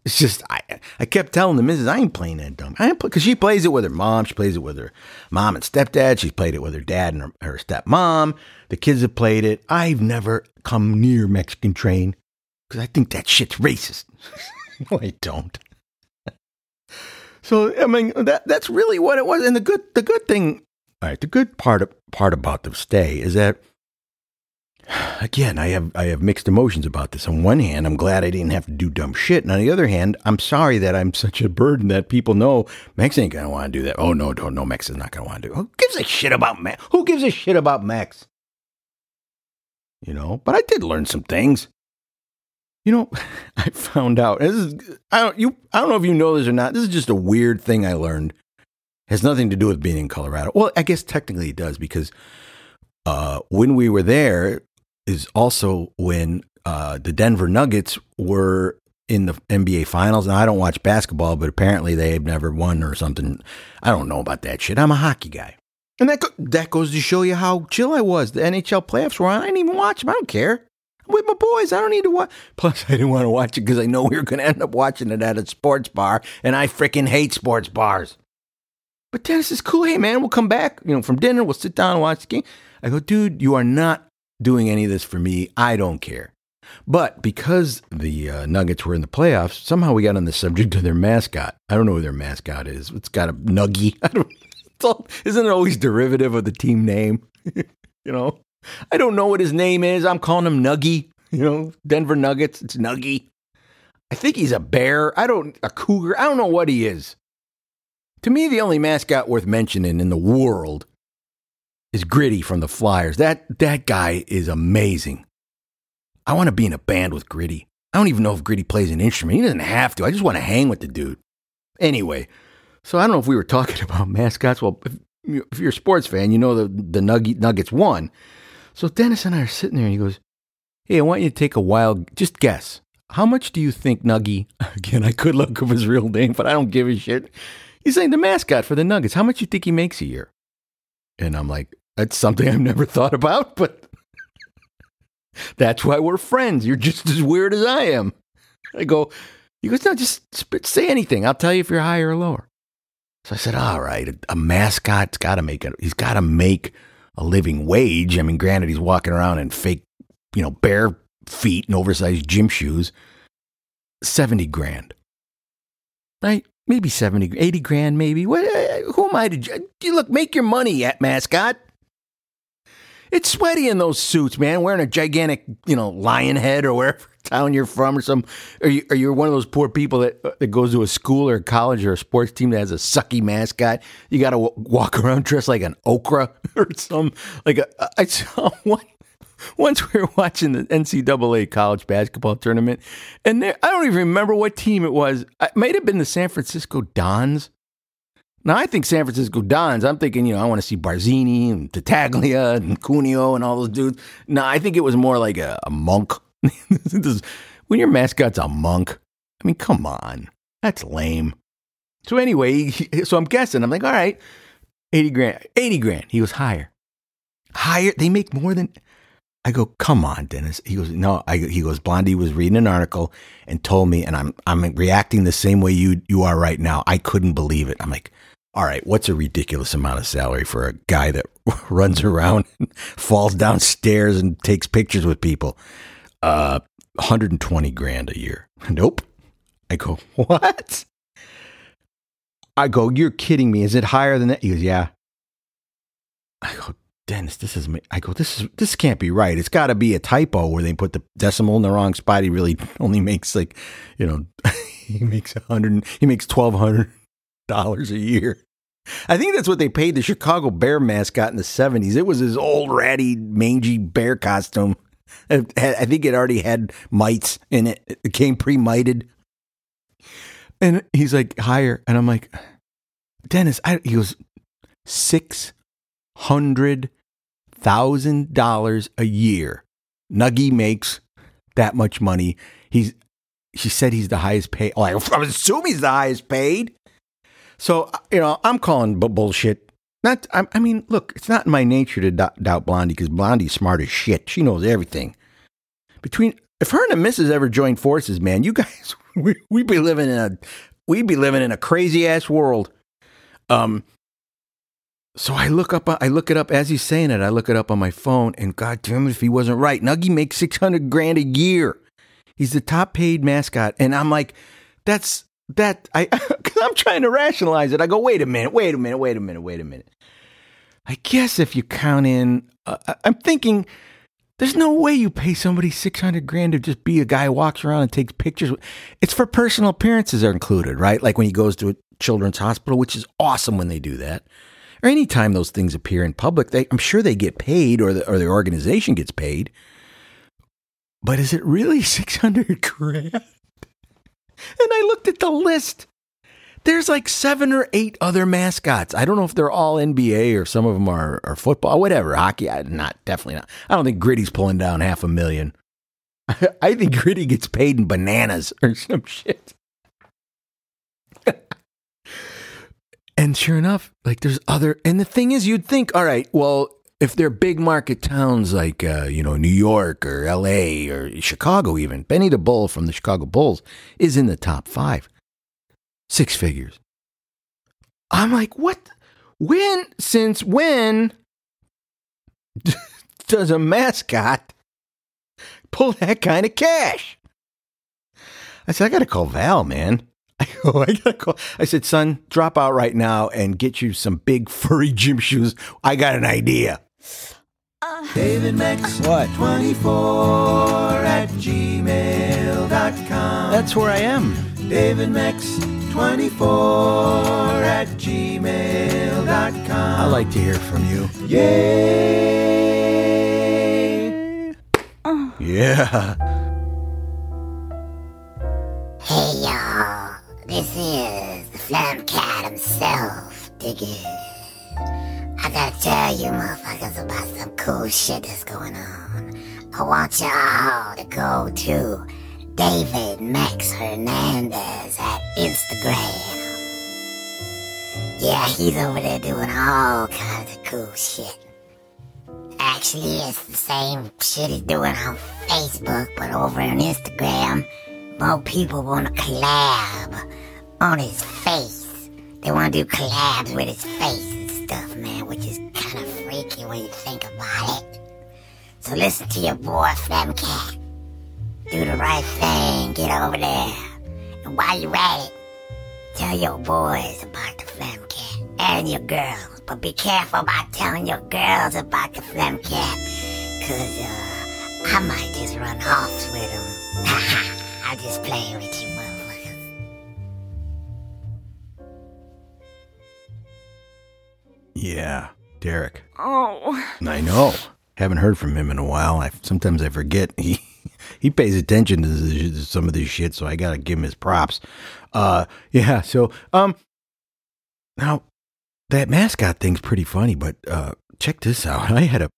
It's just I I kept telling the missus I ain't playing that dumb. I ain't because she plays it with her mom. She plays it with her mom and stepdad. She's played it with her dad and her, her stepmom. The kids have played it. I've never come near Mexican Train because I think that shit's racist. *laughs* no, I don't. so I mean that that's really what it was. And the good the good thing, all right, the good part of, part about the stay is that again, I have I have mixed emotions about this. On one hand, I'm glad I didn't have to do dumb shit, and on the other hand, I'm sorry that I'm such a burden that people know Max ain't gonna want to do that. Oh no, don't no, Max is not gonna want to do. Who gives a shit about Max? Who gives a shit about Max? You know, but I did learn some things. You know, *laughs* I found out this is I don't you I don't know if you know this or not. This is just a weird thing I learned. It has nothing to do with being in Colorado. Well, I guess technically it does because uh, when we were there is also when uh, the Denver Nuggets were in the NBA Finals. And I don't watch basketball, but apparently they've never won or something. I don't know about that shit. I'm a hockey guy. And that, go- that goes to show you how chill I was. The NHL playoffs were on. I didn't even watch them. I don't care. I'm with my boys. I don't need to watch. Plus, I didn't want to watch it because I know we were going to end up watching it at a sports bar. And I freaking hate sports bars. But Dennis is cool. Hey, man, we'll come back, you know, from dinner. We'll sit down and watch the game. I go, dude, you are not doing any of this for me. I don't care. But because the uh, Nuggets were in the playoffs, somehow we got on the subject of their mascot. I don't know who their mascot is. It's got a nuggy. *laughs* Isn't it always derivative of the team name? *laughs* you know, I don't know what his name is. I'm calling him Nuggy. You know, Denver Nuggets. It's Nuggy. I think he's a bear. I don't a cougar. I don't know what he is. To me, the only mascot worth mentioning in the world is Gritty from the Flyers. That that guy is amazing. I want to be in a band with Gritty. I don't even know if Gritty plays an instrument. He doesn't have to. I just want to hang with the dude. Anyway, so I don't know if we were talking *laughs* about mascots. Well, if, you- if you're a sports fan, you know the the Nugget, Nuggets won. So Dennis and I are sitting there, and he goes, "Hey, I want you to take a wild. Just guess. How much do you think Nuggy? *laughs* Again, I could look up his real name, but I don't give a shit. He's saying the mascot for the Nuggets. How much do you think he makes a year? And I'm like, that's something I've never thought about, but that's why we're friends. You're just as weird as I am. I go, he goes, no, just say anything. I'll tell you if you're higher or lower. So I said, all right, a, mascot's got to make it. He's got to make a living wage. I mean, granted, he's walking around in fake, you know, bare feet and oversized gym shoes. 70 grand. Right? Maybe 70, 80 grand, maybe. What, uh, who am I to look, make your money at mascot. It's sweaty in those suits, man. Wearing a gigantic, you know, lion head or wherever *laughs* town you're from, or some, or you, you're one of those poor people that uh, that goes to a school or a college or a sports team that has a sucky mascot. You got to w- walk *laughs* around dressed like an okra *laughs* or some like a. I saw one. Once we were watching the NCAA college basketball tournament, and there, I don't even remember what team it was. It might have been the San Francisco Dons. Now I think San Francisco Dons. I'm thinking, you know, I want to see Barzini and Tattaglia and Cuneo and all those dudes. No, I think it was more like a, a monk. *laughs* When your mascot's a monk, I mean, come on, that's lame. So anyway, so I'm guessing. I'm like, all right, eighty grand, eighty grand. He goes higher, higher. They make more than. I go, come on, Dennis. He goes, no. I, he goes, Blondie was reading an article and told me, and I'm I'm reacting the same way you you are right now. I couldn't believe it. I'm like, all right, what's a ridiculous amount of salary for a guy that *laughs* runs around, and falls downstairs, and takes pictures with people? Uh, 120 grand a year. *laughs* Nope. I go, *laughs* what? I go, you're kidding me. Is it higher than that? He goes, yeah. I go, Dennis, this is. ma- I go, this is this can't be right. It's got to be a typo where they put the decimal in the wrong spot. He really only makes like, you know, he makes a hundred. He makes twelve hundred dollars a year. I think that's what they paid the Chicago Bear mascot in the seventies. It was his old ratty, mangy bear costume. I think it already had mites in it. It came pre-mited. And he's like higher, and I'm like, Dennis. I, he goes six hundred thousand dollars a year. Nuggy makes that much money. He's she said he's the highest paid. I assume he's the highest paid. So you know, I'm calling bu- bullshit. Not, I, I mean, look, it's not in my nature to doubt, Blondie because Blondie's smart as shit. She knows everything. Between if her and the missus ever joined forces, man, you guys, *laughs* we we'd be living in a we'd be living in a crazy ass world. Um, so I look up, I look it up as he's saying it. I look it up on my phone, and God damn it, if he wasn't right, Nuggie makes six hundred grand a year. He's the top paid mascot, and I'm like, that's that. I *laughs* because I'm trying to rationalize it. I go, wait a minute, wait a minute, wait a minute, wait a minute. I guess if you count in, uh, I'm thinking. There's no way you pay somebody 600 grand to just be a guy who walks around and takes pictures. It's for personal appearances are included, right? Like when he goes to a children's hospital, which is awesome when they do that. Or anytime those things appear in public, they, I'm sure they get paid or the, or the organization gets paid. But is it really *laughs* 600 grand? And I looked at the list. There's like seven or eight other mascots. I don't know if they're all NBA or some of them are, are football, whatever, hockey. I, not definitely not. I don't think Gritty's pulling down half a million. *laughs* I think Gritty gets paid in bananas or *laughs* some shit. *laughs* and sure enough, like there's other. And the thing is, you'd think, all right, well, if they're big market towns like uh, you know New York or L.A. or Chicago, even Benny the Bull from the Chicago Bulls is in the top five, six figures. I'm like, what? When? Since when *laughs* does a mascot pull that kind of cash? I said, I got to call Val, man. *laughs* I go, I gotta call. I said, son, drop out right now and get you some big furry gym shoes. I got an idea. Uh. David Max What? 24 at gmail.com. That's where I am. David Max 24 at gmail.com. I like to hear from you. Yay! Yeah. Hey y'all, this is the Flam Cat himself, Diggy. I gotta tell you motherfuckers about some cool shit that's going on. I want y'all to go to David Max Hernandez at Instagram. Yeah, he's over there doing all kinds of cool shit. Actually, it's the same shit he's doing on Facebook, but over on Instagram, more people want to collab on his face. They want to do collabs with his face stuff, man, which is kind of freaky when you think about it. So listen to your boy, Flamcat. Do the right thing, get over there. And while you're at it, tell your boys about the Flamcat and your girls. But be careful about telling your girls about the Flem Cat, cause uh, I might just run off with them. *laughs* I'm just playing with you, Yeah, Derek. Oh. I know. Haven't heard from him in a while. I sometimes I forget *laughs* he he pays attention to this, some of this shit, so I gotta give him his props. Uh, yeah. So um, now that mascot thing's pretty funny, but uh, check this out. *laughs* I had a.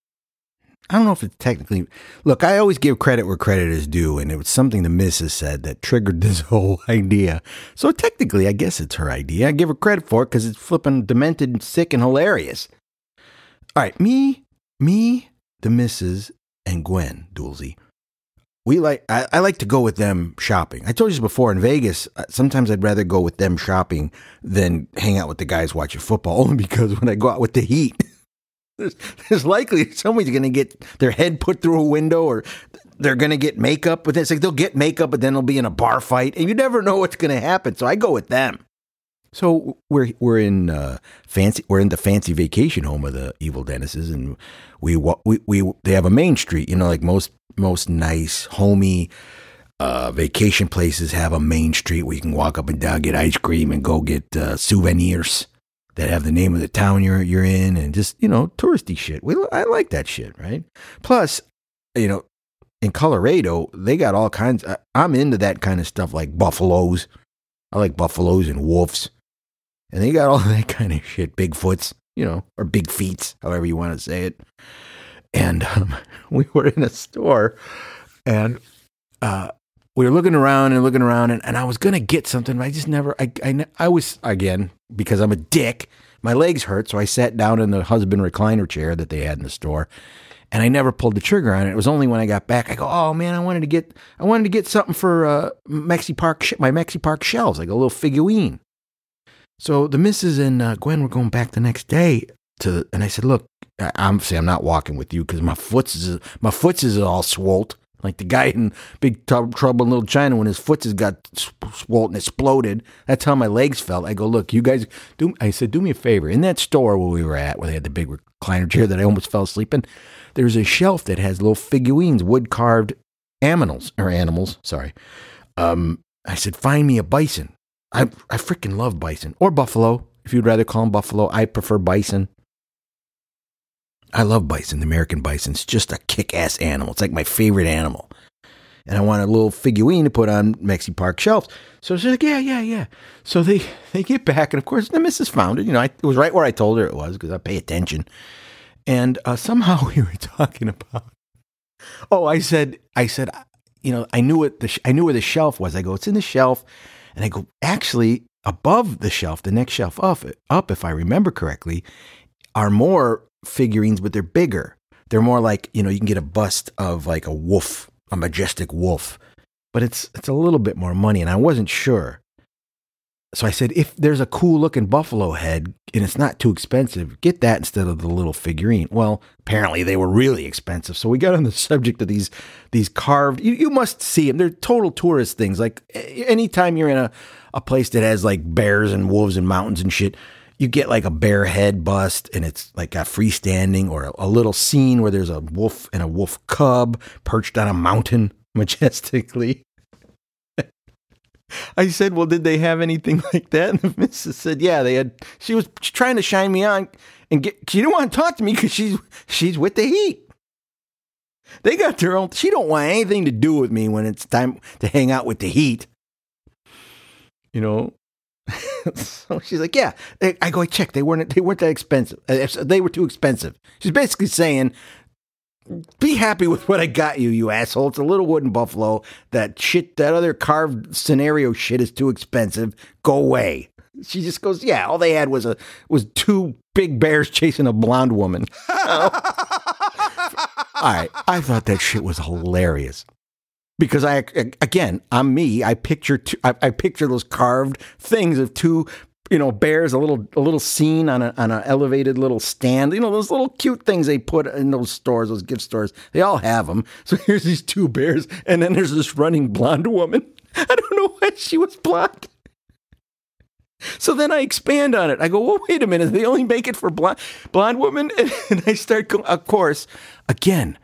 I don't know if it's technically. Look, I always give credit where credit is due, and it was something the missus said that triggered *laughs* this whole idea. So technically, I guess it's her idea. I give her credit for it because it's flipping demented, sick, and hilarious. All right, me, me, the missus, and Gwen Doolsey. We like. I, I like to go with them shopping. I told you this before in Vegas. uh, Sometimes I'd rather go with them shopping than hang out with the guys watching football. Only *laughs* because when I go out with the heat, there's, there's likely *laughs* somebody's going to get their head put through a window or they're going to get makeup. But it's like they'll get makeup, but then they'll be in a bar fight, and you never know what's going to happen. So I go with them. So we're we're in uh, fancy we're in the fancy vacation home of the evil Dennises, and we we we they have a main street. You know, like most most nice homey uh, vacation places have a main street where you can walk up and down, get ice cream, and go get uh, souvenirs that have the name of the town you're you're in, and just you know touristy shit. We I like that shit, right? Plus, you know, in Colorado they got all kinds. I, I'm into that kind of stuff, like buffaloes. I like buffaloes and wolves. And they got all *laughs* that kind of shit, Bigfoots, you know, or big feets, however you want to say it. And um, *laughs* we were in a store and uh, we were looking around and looking around and, and I was to get something, but I just never, I, I, I was, again, because I'm a dick, my legs hurt. So I sat down in the husband recliner chair that they had in the store and I never pulled the trigger on it. It was only when I got back, I go, oh man, I wanted to get, I wanted to get something for uh, Mexi Park, sh- my Mexi Park shelves, like a little figurine. So the missus and uh, Gwen were going back the next day to, and I said, "Look, I- I'm saying I'm not walking with you because my foot's is my foot's is all swolled like the guy in Big Trou- Trouble in Little China when his foot has got swollen, exploded. That's how my legs felt. I go, look, you guys do. I said, do me a favor. In that store where we were at, where they had the big recliner chair that I almost fell asleep in, there's a shelf that has little figurines, wood carved animals or animals. Sorry. Um, I said, find me a bison. I I freaking love bison or buffalo. If you'd rather call them buffalo, I prefer bison. I love bison. The American bison's just a kick-ass animal. It's like my favorite animal. And I want a little figurine to put on Mexi Park shelves. So she's like, yeah, yeah, yeah. So they *laughs* they get back, and of course the missus found it. You know, I, it was right where I told her it was because I pay attention. And uh, somehow *laughs* we were talking about. Oh, I said, I said, you know, I knew what the sh- I knew where the shelf was. I go, it's in the shelf, and I go, actually, above the shelf, the next shelf up, up, if I remember correctly, are more figurines, but they're bigger. They're more like you know, you can get a bust of like a wolf, a majestic wolf, but it's it's a little bit more money, and I wasn't sure. So I said, if there's a cool looking buffalo head and it's not too expensive, get that instead of the little figurine. Well, apparently they were really expensive. So we got on the *laughs* subject of these these carved. You, you must see them. They're total tourist things. Like anytime you're in a a place that has like bears and wolves and mountains and shit, you get like a bear head bust and it's like a freestanding or a, a little scene where there's a wolf and a wolf cub perched on a mountain *laughs* majestically. *laughs* I said, "Well, did they have anything *laughs* like that?" And the missus said, "Yeah, they had." She was trying to shine me on and get. She didn't want to talk to me because she's she's with the heat. They got their own. She don't want anything to do with me when it's time to hang out with the heat. You know. *laughs* so she's like, "Yeah." I go, "I checked. They weren't. They weren't that expensive. Uh, They were too expensive." She's basically saying, be happy with what I got you, you asshole. It's a little wooden buffalo. That shit, that other carved scenario shit is too expensive. Go away. She just goes, yeah. All they had was a was two big bears chasing a blonde woman. *laughs* all right, I thought that shit was hilarious because I again, I'm me. I picture two, I, I picture those carved things of two. You know, bears, a little, a little scene on a on an elevated little stand. You know, those little cute things they put in those stores, those gift stores. They all have them. So *laughs* here's these two bears, and then there's this running blonde woman. *laughs* I don't know why she was blonde. So then I expand on it. I go, well, wait a minute. They only make it for blonde, blonde women? *laughs* And I start, of course, again,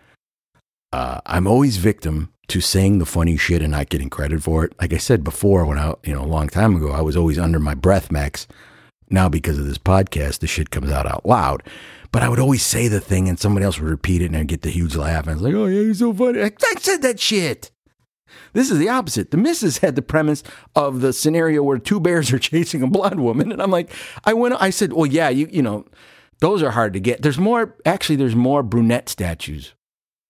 uh, I'm always victim to saying the funny shit and not getting credit for it. Like I said before, when I, you know, a long time ago, I was always under my breath, Max. Now, because of this podcast, the shit comes out out loud. But I would always say the thing and somebody else would repeat it and I'd get the huge laugh. And I was like, oh, yeah, you're so funny. I, said that shit. This is the opposite. The missus had the premise of the scenario where two bears are *laughs* chasing a blonde woman. And I'm like, I went, I said, well, yeah, you, you know, those are hard to get. There's more, actually, there's more brunette statues.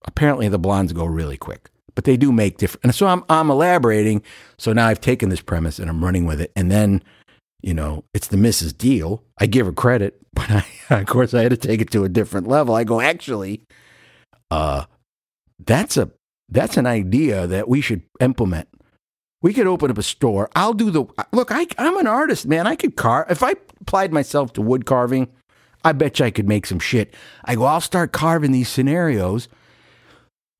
Apparently, the blondes go really quick, but they do make different. And so I'm, I'm elaborating. So now I've taken this premise and I'm running with it. And then, you know, it's the missus deal. I give her credit, *laughs* but I, of course, I had to take it to a different level. I go, actually, uh, that's a that's an idea that we should implement. We could open up a store. I'll do the look. I, I'm an artist, man. I could carve. If I applied myself to wood carving, I bet you I could make some shit. I go. I'll start carving these scenarios,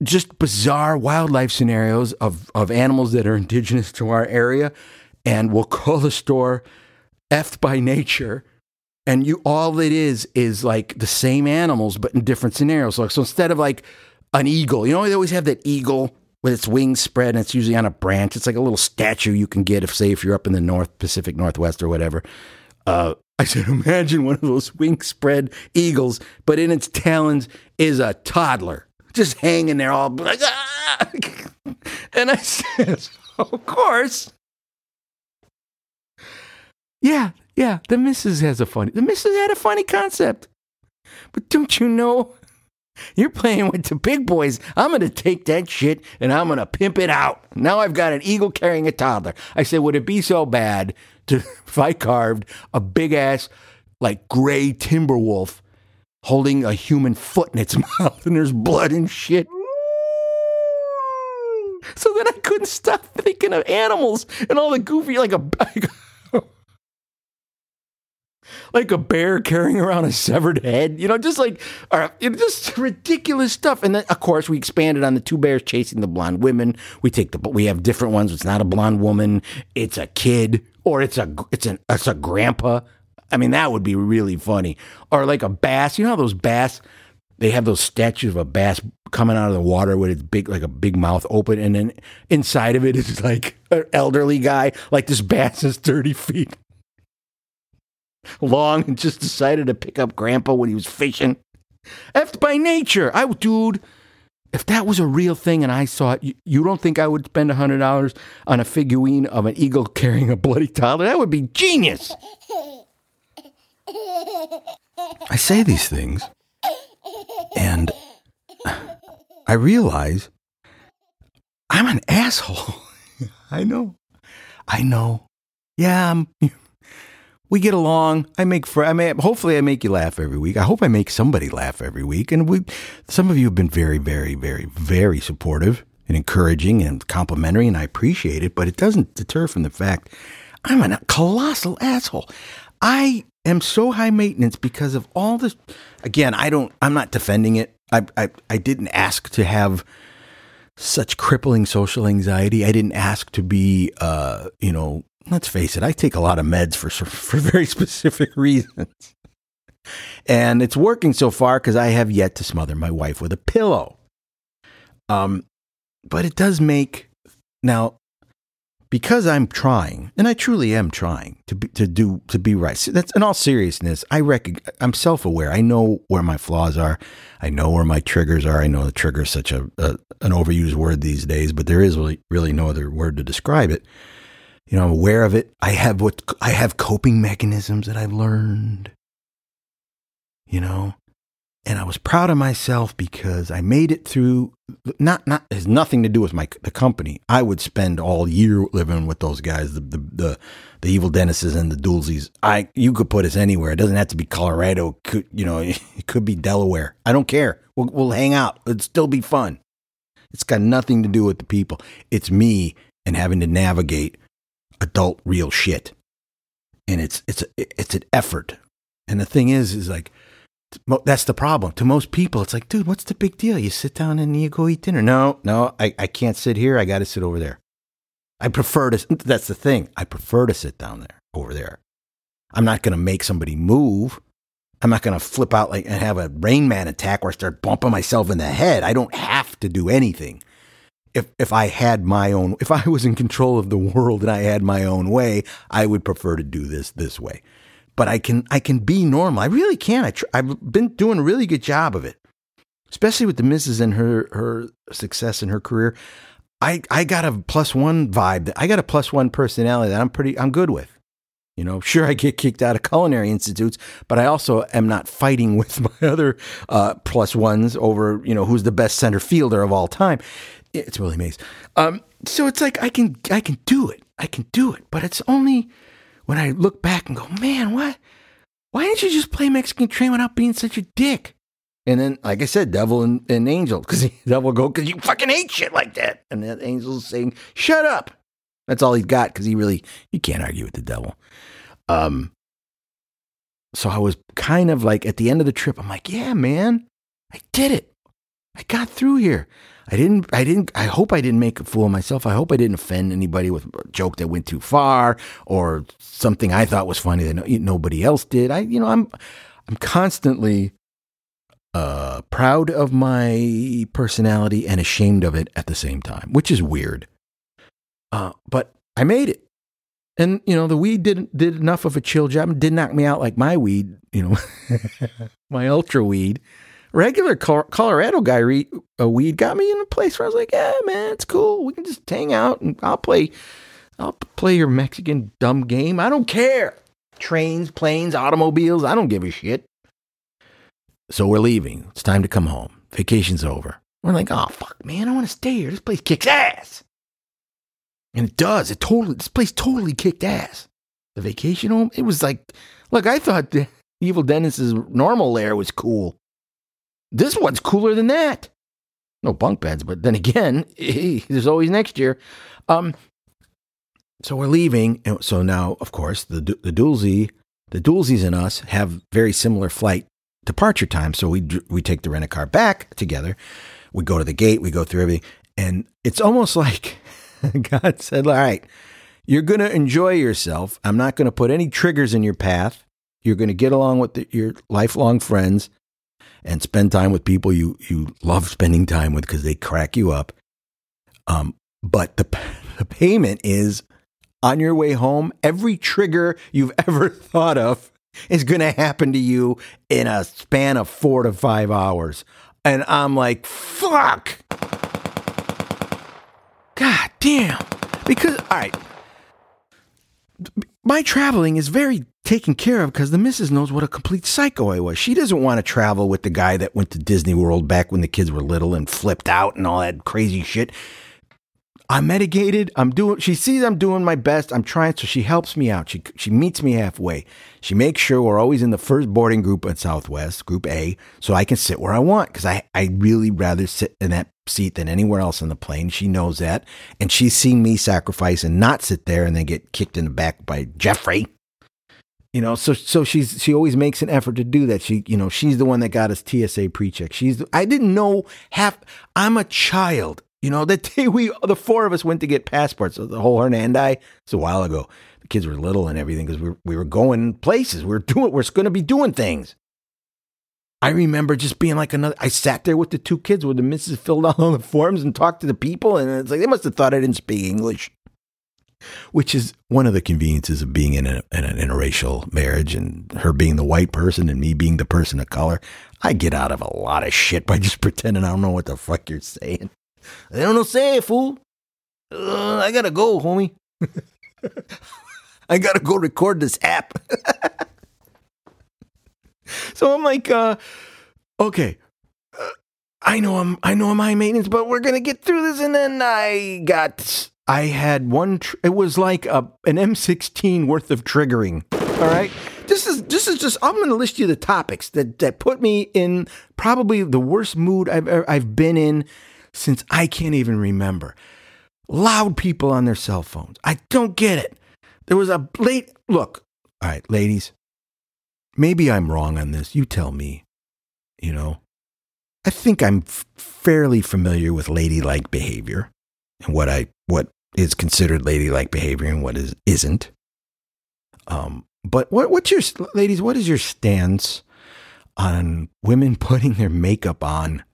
just bizarre wildlife scenarios of of animals that are indigenous to our area, and we'll call the store "Effed by Nature." And you, all it is is like the same animals, but in different scenarios. So, so instead of like an eagle. You know, they always have that eagle with its wings spread, and it's usually on a branch. It's like a little statue you can get if, say, if you're up in the North Pacific Northwest or whatever. Uh, I said, imagine one of those wing spread eagles, but in its talons is a toddler just hanging there all like, ah! *laughs* and I said, *laughs* of course. Yeah, yeah, the missus has a funny, the missus had a funny concept. But don't you know you're playing with the big boys. I'm going to take that shit and I'm going to pimp it out. Now I've got an eagle carrying a toddler. I said, would it be so bad to *laughs* if I carved a big ass, like gray timber wolf holding a human foot in its *laughs* mouth and there's blood and shit? So then I couldn't stop thinking of animals and all the goofy, like a. *laughs* like a bear carrying around a severed head, you know, just like uh, just ridiculous stuff. And then, of course, we expanded on the two bears chasing the blonde women. We take the we have different ones. It's not a blonde woman. It's a kid, or it's a it's an it's a grandpa. I mean, that would be really funny. Or like a bass. You know how those bass they have those statues of a bass coming out of the water with its big like a big mouth open, and then inside of it is like an elderly guy. Like this bass is thirty feet long and just decided to pick up grandpa when he was fishing. Effed by nature. I dude, if that was a real thing and I saw it, you, you don't think I would spend hundred dollars on a figurine of an eagle carrying a bloody toddler? That would be genius. *laughs* I say these things and I realize I'm an asshole. *laughs* I know. I know. Yeah, I'm *laughs* we get along. I make fr- I may hopefully I make you laugh every week. I hope I make somebody laugh every week. And we some of you have been very very very very supportive and encouraging and complimentary and I appreciate it, but it doesn't deter from the fact I'm a colossal asshole. I am so high maintenance because of all this again, I don't I'm not defending it. I I I didn't ask to have such crippling social anxiety. I didn't ask to be uh, you know, let's face it, I take a lot of meds for *laughs* for very specific reasons. And it's working so far because I have yet to smother my wife with a pillow. Um, but it does make now because I'm trying, and I truly am trying to be, to do to be right. So that's in all seriousness. I reckon I'm self aware. I know where my flaws are. I know where my triggers are. I know the trigger is such a, a an overused word these days, but there is really really no other word to describe it you know, I'm aware of it. I have what I have coping mechanisms that I've learned, you know, and I was proud of myself because I made it through. Not, not has nothing to do with my the company. I would spend all year living with those guys, the the the, the evil Dennises and the Doolsies. I you could put us anywhere. It doesn't have to be Colorado. Could you know? *laughs* It could be Delaware. I don't care. We'll we'll hang out. It'd still be fun. It's got nothing to do with the people. It's me and having to navigate adult real shit. And it's it's it's an effort. And the thing is is like that's the problem. To most people, it's like, dude, what's the big deal? You sit down and you go eat dinner. No, no, I, I can't sit here. I got to sit over there. I prefer to, that's the thing. I prefer to sit down there, over there. I'm not going to make somebody move. I'm not going to flip out like and have a Rain Man attack or start bumping myself in the head. I don't have to do anything. If if I had my own, if I was in control of the world and I had my own way, I would prefer to do this this way. But I can I can be normal. I really can. I tr- I've been doing a really good job of it, especially with the misses and her her success in her career. I I got a plus one vibe. I got a plus one personality that I'm pretty I'm good with. You know, sure, I get kicked out of culinary institutes, but I also am not fighting *laughs* with my other uh, plus ones over, you know, who's the best center fielder of all time. It's really amazing. Um, so it's like I can I can do it. I can do it, but it's only when I look back and go, man, what? Why didn't you just play Mexican Train without being such a dick? And then, like I said, devil and, and angel, because *laughs* devil go, because you fucking hate shit like that. And that angel's saying, shut up. That's all he's got, because he really, you can't argue with the devil. Um, so I was kind of like at the end of the trip, I'm like, yeah, man, I did it. I got through here. I didn't, I didn't, I hope I didn't make a fool of myself. I hope I didn't offend anybody with a joke that went too far or something I thought was funny that no, nobody else did. I, you know, I'm, I'm constantly uh, proud of my personality and ashamed of it at the same time, which is weird. Uh, but I made it. And you know the weed did did enough of a chill job. Did knock me out like my weed, you know, *laughs* my ultra weed. Regular Col- Colorado guy re- weed got me in a place where I was like, "Yeah, man, it's cool. We can just hang out and I'll play, I'll play your Mexican dumb game. I don't care. Trains, planes, automobiles. I don't give a shit." So we're leaving. It's time to come home. Vacation's over. We're like, "Oh fuck, man, I want to stay here. This place kicks ass." And it does. It totally, this place totally kicked ass. The vacation home, it was like, look, I thought the *laughs* Evil Dennis's normal lair was cool. This one's cooler than that. No bunk beds, but then again, *laughs* there's always next year. Um, so we're leaving. And so now, of course, the the Dulzy, the Dulzies and us have very similar flight departure time. So we we take the rent a car back together. We go to the gate. We go through everything, and it's almost *laughs* like God said, All right, you're going to enjoy yourself. I'm not going to put any triggers in your path. You're going to get along with the, your lifelong friends and spend time with people you, you love spending time with because they crack you up. Um, but the, *laughs* the payment is on your way home, every trigger you've *laughs* ever thought of is going to happen to you in a span of four to five hours. And I'm like, fuck. God damn. Because, all right, my traveling is very taken care of because the missus knows what a complete psycho I was. She doesn't want to travel with the guy that went to Disney World back when the kids were little and flipped out and all that crazy shit. I'm medicated. I'm doing. She sees I'm doing my best. I'm trying, so she helps me out. She she meets me halfway. She makes sure we're always in the first boarding group at Southwest, Group A, so I can sit where I want because I I really rather sit in that seat than anywhere else on the plane. She knows that, and she's seen me sacrifice and not sit there and then get kicked in the back by Jeffrey. You know, so so she's she always makes an effort to do that. She you know she's the one that got us TSA pre-check. She's the, I didn't know half. I'm a child. You know, the day we, the four of us went to get passports, the whole Hernandi, it's a while ago. The kids were little and everything because we were, we were going places. We were doing, we're going to be doing things. I remember just being like another, I sat there with the two kids where the missus filled out all the forms and talked to the people. And it's like, they must have thought I didn't speak English, which is one of the conveniences of being in, a, in an interracial marriage and her being the white person and me being the person of color. I get out of a lot of shit by just *laughs* pretending I don't know what the fuck you're saying. I don't know, say, fool. Uh, I gotta go, homie. *laughs* I gotta go record this app. *laughs* so I'm like, uh, okay. Uh, I know I'm, I know I'm high maintenance, but we're gonna get through this. And then I got, I had one. Tr- it was like a an M16 worth of triggering. All right. This is this is just. I'm going to list you the topics that that put me in probably the worst mood I've I've been in since I can't even remember. Loud people on their cell phones. I don't get it. There was a late look. All right, ladies. Maybe I'm wrong on this. You tell me. You know, I think I'm f- fairly familiar with ladylike behavior and what I what is considered ladylike behavior and what is isn't. Um, but what, what's your ladies? What is your stance on women *laughs* putting their makeup on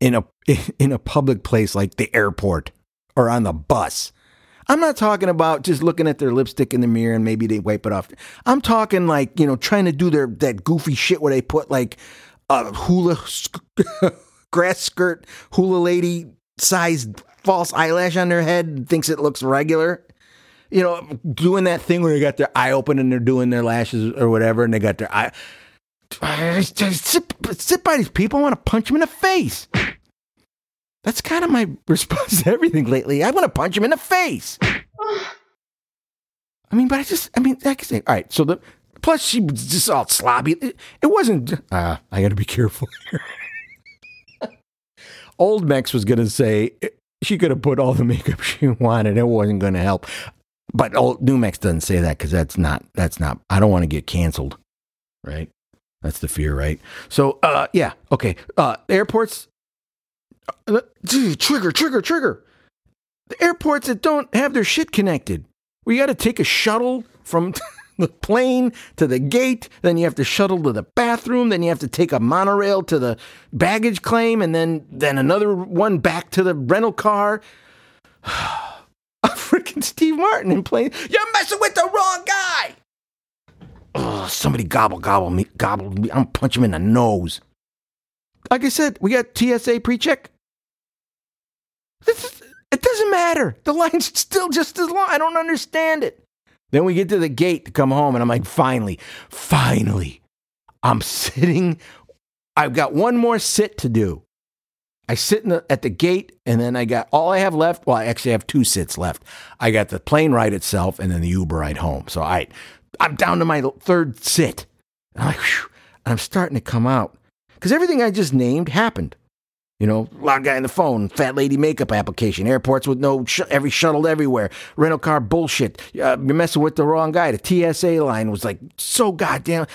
in a *laughs* in a public place like the airport or on the bus? I'm not talking about just looking at their lipstick in the mirror and maybe they wipe it off. I'm talking like you know trying to do their that goofy shit where they put like a hula *laughs* grass skirt hula lady sized false eyelash on their head and thinks it looks regular. You know, doing that thing where they got their eye open and they're doing their lashes or whatever, and they got their eye. *sighs* Sit, sit by these people. I want to punch them in the face. That's kind of my *laughs* response to everything lately. I want to punch him in the face. *sighs* I mean, but I just, I mean, I say, all right. So the plus she was just all sloppy. It, it wasn't. Uh, I got to be careful here. *laughs* Old Mex was going to say she could have put all the makeup *laughs* she wanted. It wasn't going to help. But old New Mex doesn't say that because that's not. That's not. I don't want to get canceled. Right. That's the fear, right? So, uh, yeah, okay. Uh, airports, trigger, trigger, trigger. The airports that don't have their shit connected. We got to take a shuttle from *laughs* the plane to the gate, then you have to shuttle to the bathroom, then you have to take a monorail to the baggage claim, and then then another one back to the rental car. *sighs* a freaking Steve Martin in plane. You're messing with the wrong guy. Oh, somebody gobble gobble me gobble me. I'm punch him in the nose. Like I said, we got TSA pre-check. Is, it doesn't matter. The line's still just as long. I don't understand it. Then we get to the gate to come home, and I'm like, finally, finally, I'm sitting. I've got one more sit to do. I sit the, at the gate, and then I got all I have left. Well, I actually have two sits left. I got the plane ride itself, and then the Uber ride home. So I, I'm down to my third sit. And I'm like, whew, and I'm starting to come out because everything I just named happened. You know, loud guy on the phone, fat lady makeup application, airports with no sh- every shuttle everywhere, rental car bullshit. Uh, you're messing with the wrong guy. The TSA line was like so goddamn.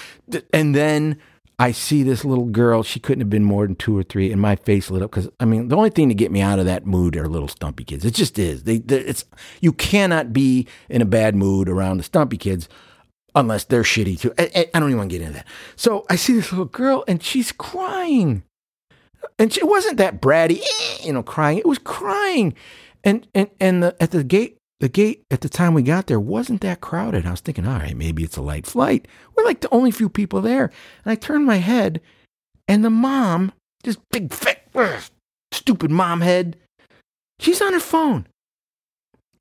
And then I see this little girl. She couldn't have been more than two or three, and my face lit up because I mean, the only thing to get me out of that mood are little stumpy kids. It just is. They, they it's you cannot be in a bad mood around the stumpy kids unless they're shitty too. I, I don't even want to get into that. So I see this little girl, and she's crying and it wasn't that bratty, eh, you know, crying. It was crying, and and and the, at the gate, the gate at the time we got there wasn't that crowded. I was thinking, all right, maybe it's a light flight. We're like the only few people there, and I turned my head, and the mom, this big fat, stupid mom head, she's on her phone.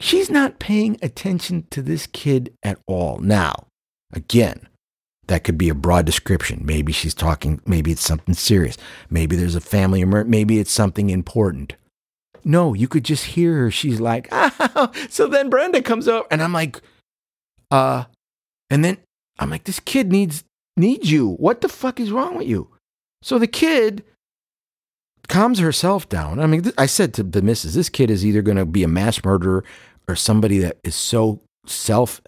She's not paying attention to this kid at all. Now, again, that could be a broad description. Maybe she's talking, maybe it's something serious. Maybe there's a family emergency. Maybe it's something important. No, you could just hear her. She's like. *laughs* So then Brenda comes up and I'm like, uh, and then I'm like, this kid needs, needs you. What the fuck is wrong with you? So the kid calms herself down. I mean, I said to the missus, this kid is either going to be a mass murderer or somebody that is so self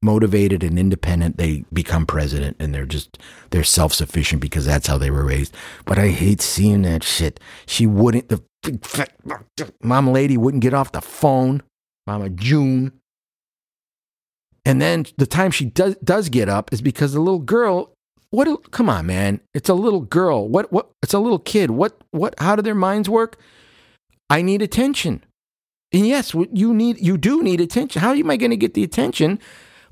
motivated and independent they become president and they're just they're self-sufficient because that's how they were raised. But i hate seeing that shit. She wouldn't the mama lady wouldn't get off the phone mama june. And then the time she does does get up is because the little girl what come on man. It's a little girl. What what it's a little kid. What what how do their minds work? I need attention. And yes you need you do need attention. How am i going to get the attention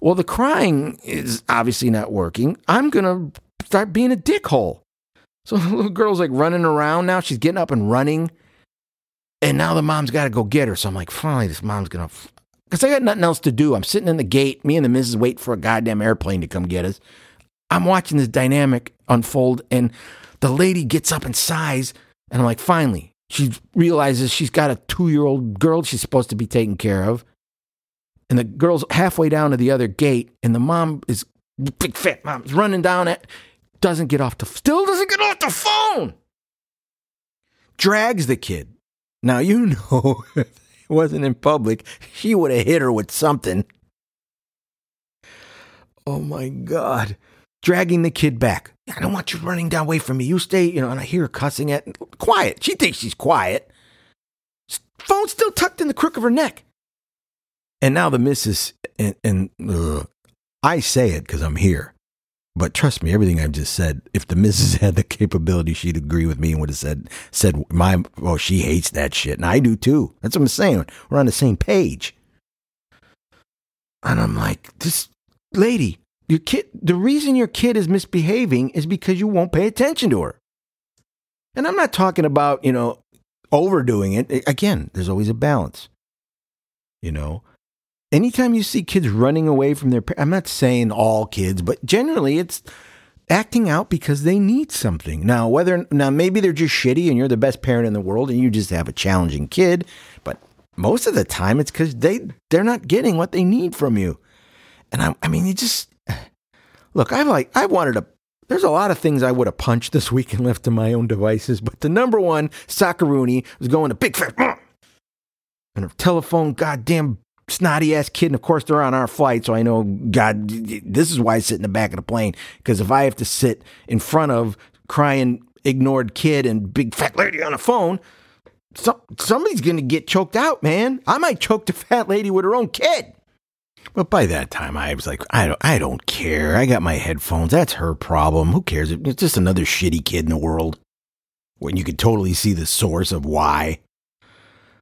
well, the crying is obviously not working. I'm going to start being a dickhole. So *laughs* the little girl's like running around now. She's getting up and running. And now the mom's got to go get her. So I'm like, finally, this mom's going to. Because I got nothing else to do. I'm sitting in the gate. Me and the missus wait for a goddamn airplane to come get us. I'm watching this dynamic unfold. And the lady gets up and sighs. And I'm like, finally, she realizes she's got a two year old girl she's supposed to be taking care of and the girl's halfway down to the other gate, and the mom is big fat mom's running down it, doesn't get off the still doesn't get off the phone. Drags the kid. Now you *laughs* know if it wasn't in public, she would have hit her with something. Oh my god. Dragging the kid back. I don't want you running down away from me. You stay, you know, and I hear her cussing at quiet. She thinks she's quiet. Phone still tucked in the crook of her neck. And now the missus and, and I say it because I'm here. But trust me, everything I've just said, if the missus *laughs* had the capability, she'd agree with me and would have said, said my, oh, she hates that shit. And I do too. That's what I'm saying. We're on the same page. And I'm like, this lady, your kid, the reason your kid is misbehaving is because you won't pay attention to her. And I'm not talking about, you know, overdoing it. Again, there's always a balance. You know, anytime you see kids running away from their parents, I'm not saying all kids, but generally it's acting out because they need something. Now, whether now maybe they're just shitty and you're the best parent in the world and you just have a challenging kid, but most of the time it's because they they're not getting what they need from you. And I, I mean, you just look. I like I wanted to. There's a lot of things I would have punched this week and left to my own devices, but the number one, Sakaruni, was going to big fat and her telephone, goddamn snotty ass kid. And of course, they're on our flight. So I know, God, this is why I sit in the back of the plane. Because if I have to sit in front of crying, ignored kid and big fat lady on a phone, some, somebody's going to get choked out, man. I might choke the *laughs* fat lady with her own kid. But by that time, I was like, I don't, I don't care. I got my headphones. That's her problem. Who cares? It's just another shitty kid in the world. When you could totally see the source of why.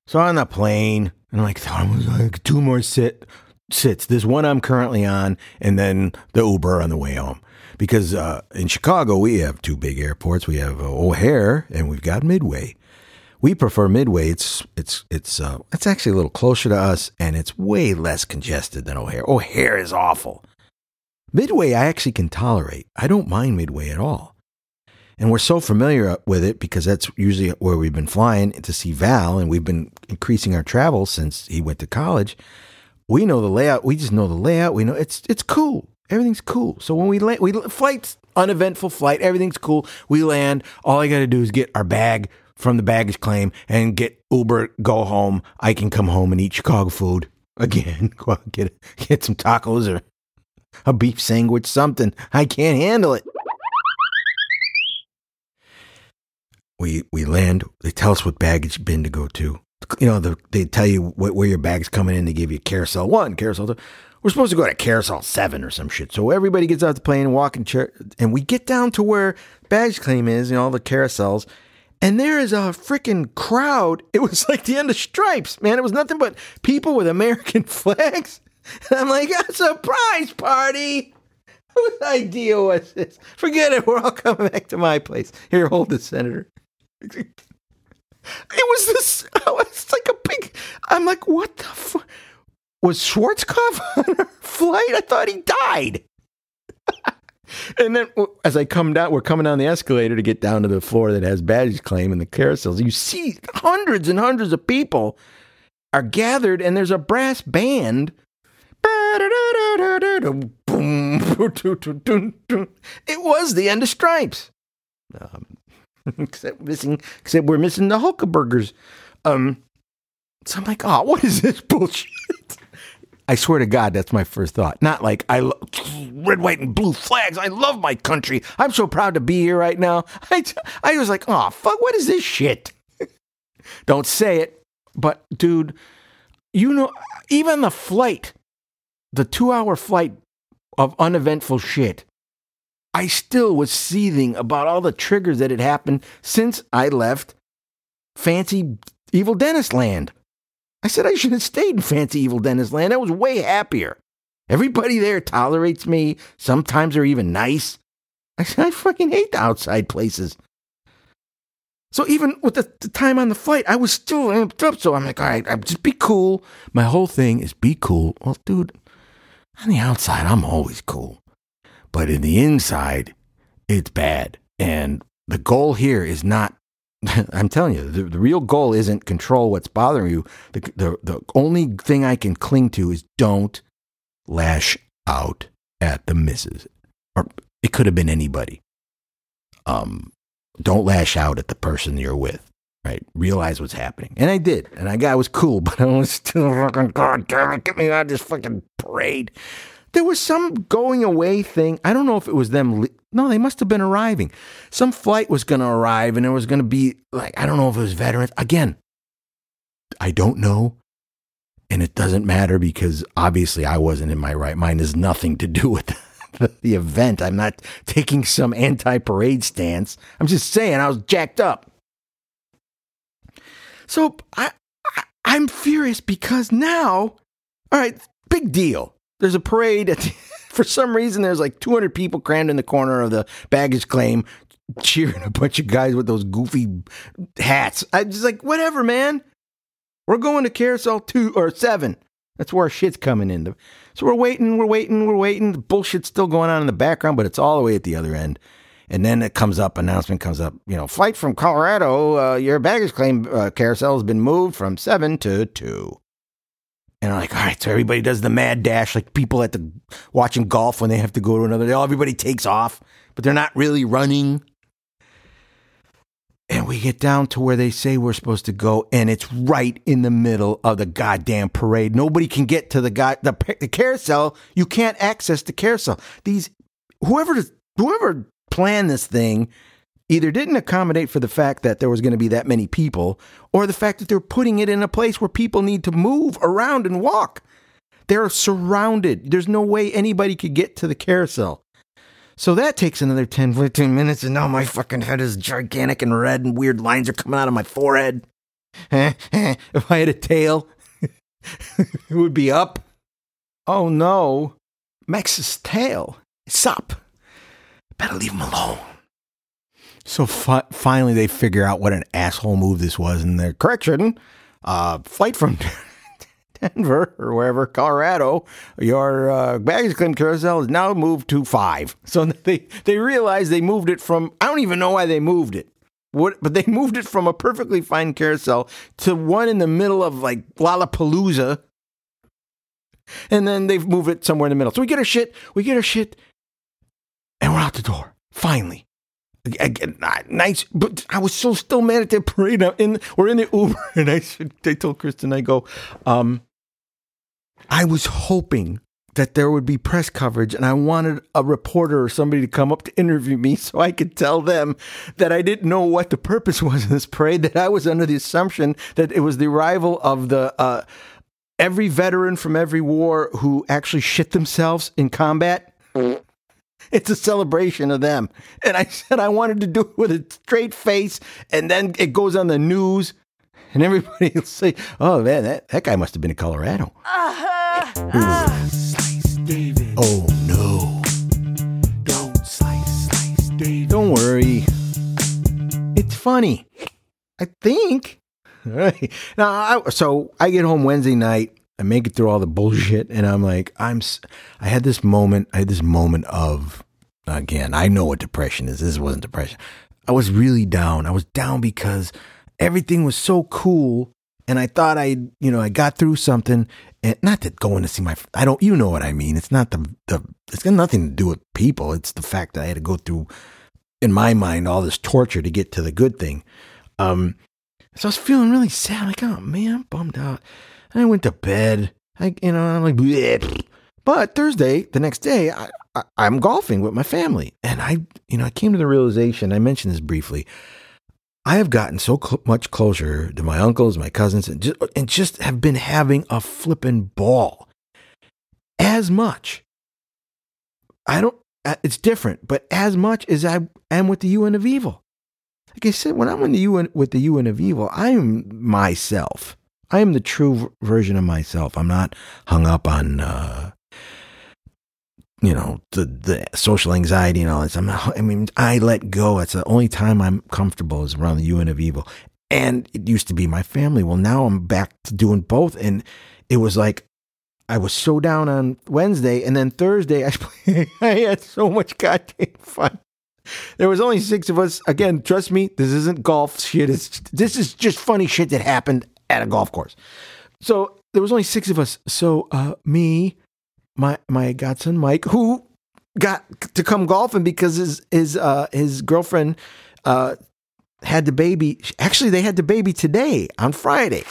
So on the plane, and I like, there was like two more sit sits. This one I'm currently on, and then the Uber on the way home. Because uh, in Chicago, we have two big airports. We have uh, O'Hare and we've got Midway. We prefer Midway. It's it's it's uh, it's actually a little closer to us, and it's way less congested than O'Hare. O'Hare is awful. Midway, I actually can tolerate. I don't mind Midway at all. And we're so familiar with it because that's usually where we've been flying to see Val, and we've been increasing our travel since he went to college. We know the layout. We just know the layout. We know it's it's cool. Everything's cool. So when we land, we flights uneventful flight. Everything's cool. We land. All I got to do is get our bag from the baggage claim and get Uber. Go home. I can come home and eat Chicago food *laughs* again. Get get some tacos or a beef sandwich, something. I can't handle it. We we land. They tell us what baggage bin to go to. You know, the, they tell you what, where your bag's coming in. They give you carousel one, carousel two. We're supposed to go to carousel seven or some shit. So everybody gets out the plane walking walk chair, and we get down to where baggage claim is, know, all the carousels. And there is a freaking crowd. It was like the end of Stripes, man. It was nothing but people with American *laughs* flags. And I'm like, a surprise party. *laughs* Whose idea was this? Forget it. We're all coming back to my place. Here, hold this, Senator. It was this. *laughs* It's like a big. I'm like, what the fuck? Was Schwarzkopf *laughs* on our flight? I thought he died. *laughs* and then as I come down, we're coming down the escalator to get down to the floor that has baggage claim and the carousels. You see hundreds and hundreds of people are gathered, and there's a brass band. It was the end of Stripes. *laughs* Except missing, except we're missing the Hulkenbergers. Um, so I'm like, oh, what is this *laughs* bullshit? I swear to God, that's my first thought. Not like I lo- *sniffs* red, white, and blue flags. I love my country. I'm so proud to be here right now. *laughs* I, I was like, oh fuck, what is this shit? Don't say it, but dude, you know, even the flight, the two-hour flight of uneventful shit I still was seething about all the triggers that had happened since I left fancy evil dentist land. I said I should have stayed in fancy evil dentist land. I was way happier. Everybody there tolerates me. Sometimes they're even nice. I said I fucking hate the outside places. So even with the, the, time on the flight, I was still amped up. So I'm like, all right, I'm just be cool. My whole thing is be cool. Well, dude, on the outside, I'm always cool. But in the inside, it's bad. And the goal here is not, *laughs* I'm telling you, the, the real goal isn't control what's bothering you. The, the, the only thing I can cling to is don't lash out at the missus. Or it could have been anybody. Um, don't lash out at the person you're with. Right? Realize what's happening. And I did. And I I was cool, *laughs* but I was still fucking God damn it, get me out of this fucking parade there was some going away thing. I don't know if it was them. no, they must have been arriving. Some flight was going to arrive and it was going to be like, I don't know if it was veterans. Again, I don't know. and it doesn't matter because obviously I wasn't in my right mind. There's nothing to do *laughs* with the, the event. I'm not taking some anti parade stance. I'm just saying I was jacked up. So I, I I'm furious because now, all right, big deal. There's a parade. *laughs* For some reason, there's like 200 people crammed in the corner of the baggage claim, cheering a bunch of guys with those goofy hats. I just like whatever, man. We're going to carousel two or seven. That's where our shit's coming in. So we're waiting, we're waiting, we're waiting. The bullshit's still going on in the background, but it's all the way at the other end. And then it comes up, announcement comes up, you know, flight from Colorado, uh, your baggage claim uh, carousel has been moved from seven to two. And I'm like, all right, so everybody does the mad dash, like people at the watching golf when they have to go to another. day Everybody takes off, but they're not really running. And we get down to where they say we're supposed to go, and it's right in the middle of the goddamn parade. Nobody can get to the guy the, the carousel. You can't access the carousel. These whoever whoever planned this thing either didn't accommodate for the fact that there was going to be that many people, or the fact that they're putting it in a place where people need to move around and walk. They're surrounded. There's no way anybody could get to the carousel. So that takes another 10, 15 minutes, and now my fucking head is gigantic and red, and weird lines are coming out of my forehead. Eh, eh, if I had a tail, *laughs* it would be up. Oh no, Mex's tail. It's up. Better leave him alone. So fi- finally, they figure out what an asshole move this was, and their correction: uh, flight from *laughs* Denver or wherever, Colorado, your uh, baggage claim carousel is now moved to five. So *laughs* they they realize they moved it from. I don't even know why they moved it. What, but they *laughs* moved it from a perfectly fine carousel to one in the middle of like Lollapalooza, and then they've moved it somewhere in the middle. So we get our shit, we get our shit, and we're out the door finally. Again, nice, but I was so still mad at that parade. In, we're in the Uber, *laughs* and I I told Kristen, I go, um, I was hoping that there would be press coverage, and I wanted a reporter or somebody to come up to interview me *laughs* so I could tell them that I didn't know what the purpose *laughs* was of this parade. That I was under the assumption that it was the arrival of the uh, every veteran from every war who actually shit themselves in combat. It's a celebration of them. And I said I wanted to do it with a straight face, and then it goes on the news, and everybody will say, oh, man, that, that guy must have been in Colorado. Uh-huh. Uh. Slice David. Oh, no. Don't slice, slice David. Don't worry. It's funny. I think. All right. Now, I, so I get home Wednesday night. I make it through all the bullshit, and I'm like, I'm. I had this moment. I had this moment of, again, I know what depression is. This wasn't depression. I was really down. I was down because everything was so cool, and I thought I, you know, I got through something. And not that going to see my, I don't, you know what I mean. It's not the the. It's got nothing to do with people. It's the fact that I had to go through, in my mind, all this torture to get to the good thing. Um, so I was feeling really sad. Like, oh man, I'm bummed out. And I went to bed. I, you know, I'm like, "Bleh." but Thursday, the next day, I, I, I'm golfing with my family, and I, you know, I came to the realization. I mentioned this briefly. I have gotten so cl- much closer to my uncles, my cousins, and just, and just have been having a flippin' ball. As much. I don't. uh, It's different, but as much as I am with the UN of Evil. Like I said, when I'm in the UN with the UN of Evil, I am myself. I am the true v- version of myself. I'm not hung up on, uh, you know, the the social anxiety and all this. I'm. I mean, I let go. It's the only time I'm comfortable is around the UN of Evil. And it used to be my family. Well, now I'm back to doing both, and it was like I was so down on Wednesday, and then Thursday I *laughs* I had so much goddamn fun. There was only six of us. Again, trust me, this isn't golf shit. It's this is just funny shit that happened at a golf course. So there was only six of us. So uh, me, my my godson Mike, who got to come golfing because his his uh, his girlfriend uh, had the baby. Actually, they had the baby today on Friday.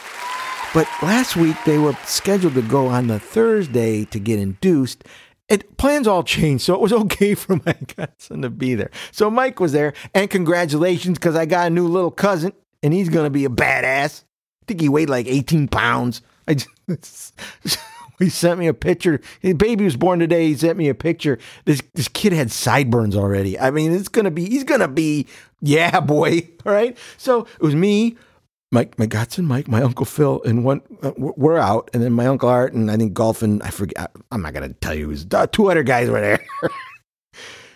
But last week they were scheduled to go on the Thursday to get induced. It plans all changed, so it was *laughs* okay for my godson to be there. So Mike was there, and congratulations because I got a new little cousin, and he's gonna be a badass. I think he weighed like 18 pounds. I *laughs* just, he sent me a picture. His baby was born today. He sent me a picture. This this kid had sideburns already. I mean, it's gonna be. He's gonna be. Yeah, boy. *laughs* All right. So it was me, Mike, my Godson, Mike, my uncle Phil, and one. Uh, we're out, and then my uncle Art, and I think golfing. I forget. I'm not gonna tell you. It was uh, two other guys were there. *laughs*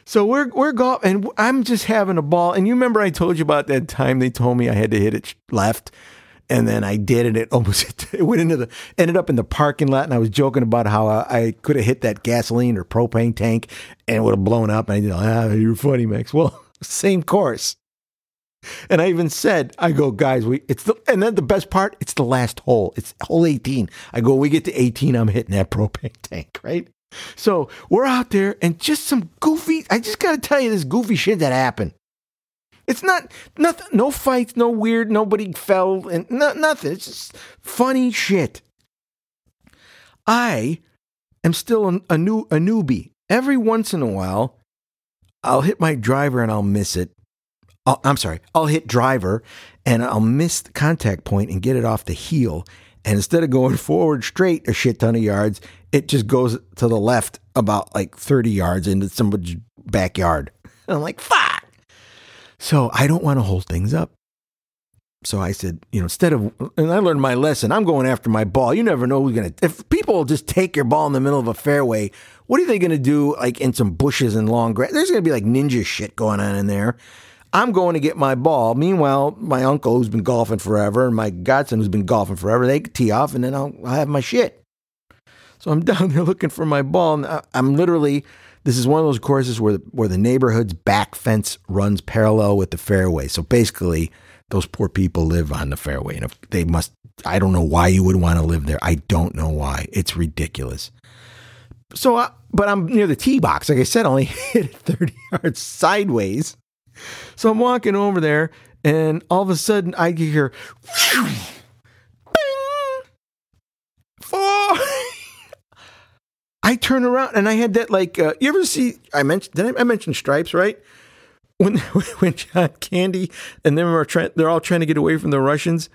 So we're we're golf, and I'm just having a ball. And you remember I told you about that time they told me I had to hit it left, and then I did, and it *laughs* almost it went into the ended up in the parking lot. And I was joking about how I, I could have hit that gasoline or propane tank, and it would have blown up. And I did, ah, you're funny, Mex. Well, *laughs* same course. And I even said, I go, guys, we it's the and then the best part, it's the last hole. It's hole 18. I go, we get to 18, I'm hitting that *laughs* propane tank, right? So we're out there and just some goofy, I just got to tell you this goofy shit that happened. It's not nothing, no fights, no weird, nobody fell, and no, nothing. It's just funny shit. I am still a, a new a newbie. Every once in a while, I'll hit my driver and I'll miss it. Oh, I'm sorry, I'll hit driver and I'll miss the contact point and get it off the heel. And instead of going forward straight a shit ton of yards, it just goes to the left about like 30 yards into somebody's backyard. And *laughs* I'm like, fuck. So I don't want to hold things up. So I said, you know, instead of, and I learned my lesson, I'm going after my ball. You never know who's going to, if people just take your ball in the middle of a fairway, what are they going to do like in some bushes and long grass? There's going to be like ninja shit going on in there. I'm going to get my ball. Meanwhile, my uncle, who's been golfing forever, and my godson, who's been golfing forever, they tee off, and then I'll, I'll have my shit. So I'm *laughs* down there looking for my ball, and I'm literally. This is one of those courses where the, where the neighborhood's back fence runs parallel with the fairway. So basically, those poor people live on the fairway, and if they must. I don't know why you would want to live there. I don't know why. It's ridiculous. So, I, but I'm near the tee box. Like I said, only *laughs* hit it 30 *laughs* yards sideways. So I'm walking over there, and all of a sudden I hear, *laughs* four. I turn around and I had that like uh, you ever see I mentioned did I, I stripes right when *laughs* when John Candy and them are trying they're all trying to get away from the Russians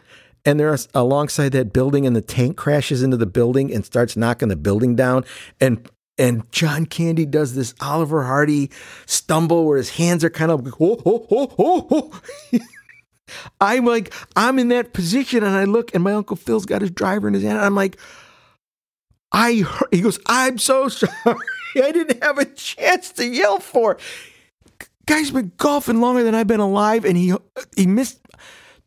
and they're alongside that building and the tank crashes into the building and starts knocking the building down and and John Candy does this Oliver Hardy stumble where his hands are kind of oh, oh, oh, oh, oh. I'm like I'm in that position and I look and my uncle Phil's got his driver in his hand and I'm like I he goes, I'm so *laughs* sorry. I didn't have a chance to yell for. Guy's been golfing longer than I've been alive, and he he missed.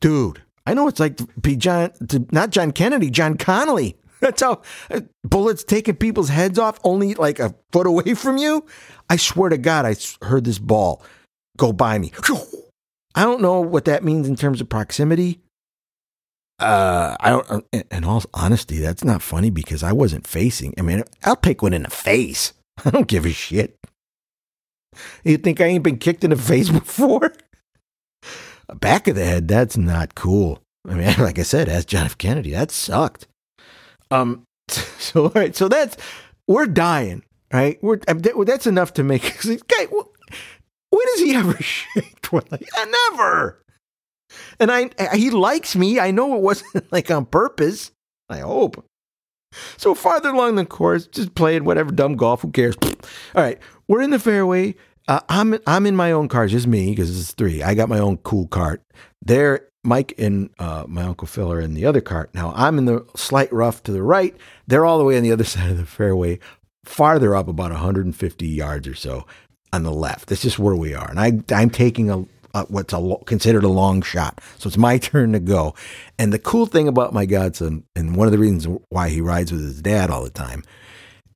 Dude, I know it's like to be John, to, not John Kennedy, John Connally. *laughs* That's how uh, bullets taking people's heads off only like a foot away from you. I swear to God, I heard this ball go by me. *laughs* I don't know what that means in terms of proximity uh, I don't. Uh, in all honesty, that's not funny because I wasn't facing. I mean, I'll take one in the face. *laughs* I don't give a shit. You think I ain't been kicked in the *laughs* face before? *laughs* Back of the head, that's not cool. I mean, like I said, as John F. Kennedy. That sucked. Um. So all right. So that's we're dying. Right. We're that's enough to make. Guy, when has he ever shaked one? Like, never. And I, he likes me. I know it wasn't *laughs* like on purpose. I hope. So farther along the course, just playing whatever dumb golf. Who cares? *laughs* All right, we're in the fairway. Uh, I'm I'm in my own car, just me because it's three. I got my own cool cart. There, Mike and uh, my uncle Phil are in the other cart. Now I'm in the slight rough to the right. They're all the way on the other *laughs* side of the fairway, farther up about 150 yards or so on the left. This is where we are, and I I'm taking a uh, what's a lo- considered a long shot. So it's my *laughs* turn to go. And the cool thing about my godson, and one of the reasons why he rides with his dad all the time,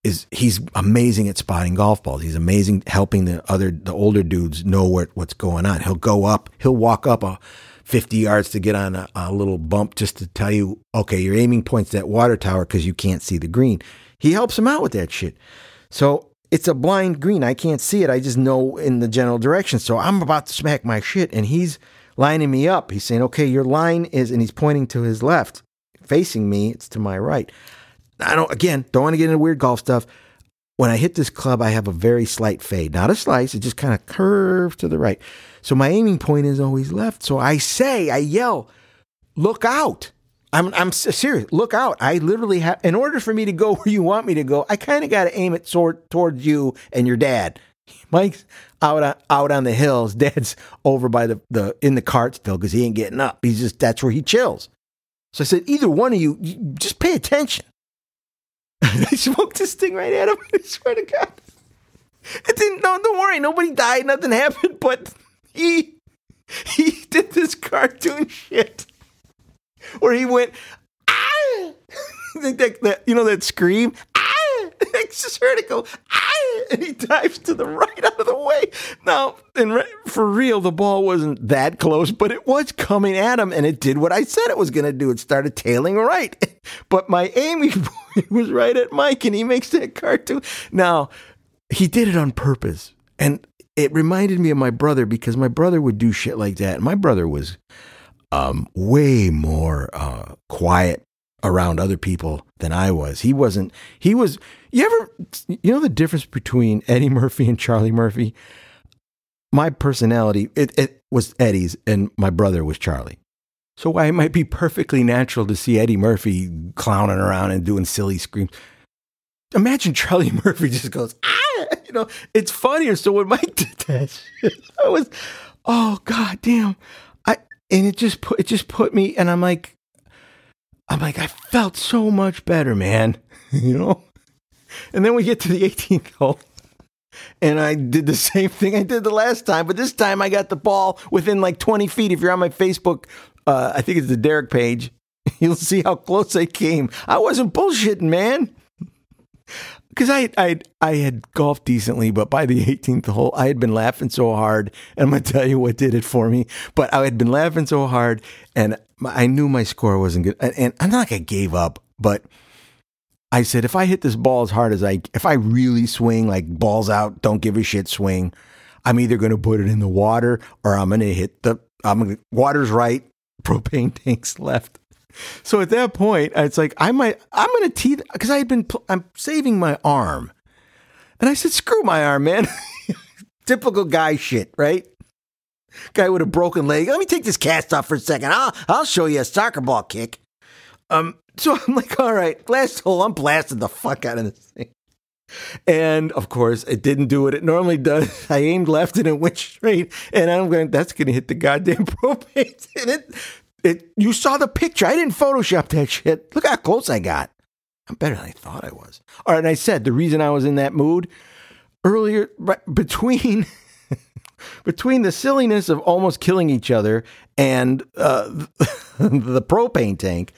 is he's amazing at spotting golf balls. He's amazing helping the other the older dudes know what what's going on. He'll go up, he'll walk up a 50 yards to get on a, a little bump just to tell you, okay, your aiming point's that water tower because you can't see the green. He helps him out with that shit. So it's a blind green. I can't see it. I just know in the general direction. So I'm about to smack my shit, and he's lining me up. He's saying, "Okay, your line is," and he's pointing to his left, facing me. It's to my right. I don't. Again, don't want to get into weird golf stuff. When I hit this club, I have a very slight fade, not a slice. It just kind of curves to the right. So my aiming point is always left. So I say, I yell, "Look out!" I'm I'm serious. Look out! I literally have. In order for me to go *laughs* where you want me to go, I kind of got to aim it toward towards you and your dad. *laughs* Mike's out on out on the hills. *laughs* Dad's over by the the in the cart still because he ain't getting up. He's just that's where he chills. So I said, either one of you, you just pay attention. I smoked this thing right at him. I swear to God. It didn't. No, don't worry. Nobody died. Nothing happened. But he he did this cartoon shit where he went, ah! *laughs* that, that, you know that scream, ah! *laughs* I just heard it go, ah! And he dives to the right out of the way. Now, and for real, the ball wasn't that close, but it was coming at him, and it did what I said it was going to do. It started tailing right, *laughs* but my aiming point was right at Mike, and he makes that cartoon. Now, he did it on purpose, and it reminded me of my brother because my brother would do shit like that. My brother was um, way more uh, quiet around other people than I was. He wasn't. He was. You ever? You know the difference between *laughs* Eddie Murphy and Charlie Murphy. My personality it, it was Eddie's, and my brother was Charlie. So why it might be perfectly natural to see Eddie Murphy clowning around and doing silly screams. Imagine Charlie *laughs* Murphy just goes, ah, you know, it's funnier. So when Mike did that, *laughs* I was, oh god damn, and it just put it just put me, and I'm like, I'm like, I felt so much better, man, *laughs* you know. And then we get to the 18th *laughs* hole, and I did the same thing I did the last time, but this time I got the ball within like 20 feet. If you're on my Facebook, uh, I think it's the Derek page. *laughs* You'll see how close I came. I wasn't bullshitting, man because I I I had golfed decently, but by the *laughs* 18th hole, I had been laughing so hard, and I'm gonna tell you what did it for me. But I had been laughing so hard, and I knew my score wasn't good, and, I'm not like I gave up, but I said if I hit this ball as hard as I, if I really swing like balls out, don't give a shit swing, I'm either gonna put it in the water or I'm gonna hit the. I'm gonna water's right, *laughs* propane tanks left. So at that point, it's like I might I'm gonna tee because I had been pl- I'm saving my arm, and I said, "Screw my arm, man." *laughs* Typical guy shit, right? Guy with a broken leg. Let me take this cast off for a second. I'll I'll show you a soccer ball kick. Um, so I'm like, all right, last hole. I'm blasting the fuck out of this thing. And of course, it didn't do what it normally does. *laughs* I aimed left and it went straight. And I'm going, that's going to hit the goddamn *laughs* propane. And it it, you saw the picture. I didn't Photoshop that shit. Look how close I got. I'm better than I thought I was. All right, and I said the reason I was in that mood earlier, right, between *laughs* between the silliness of almost killing each other and uh, *laughs* the propane tank.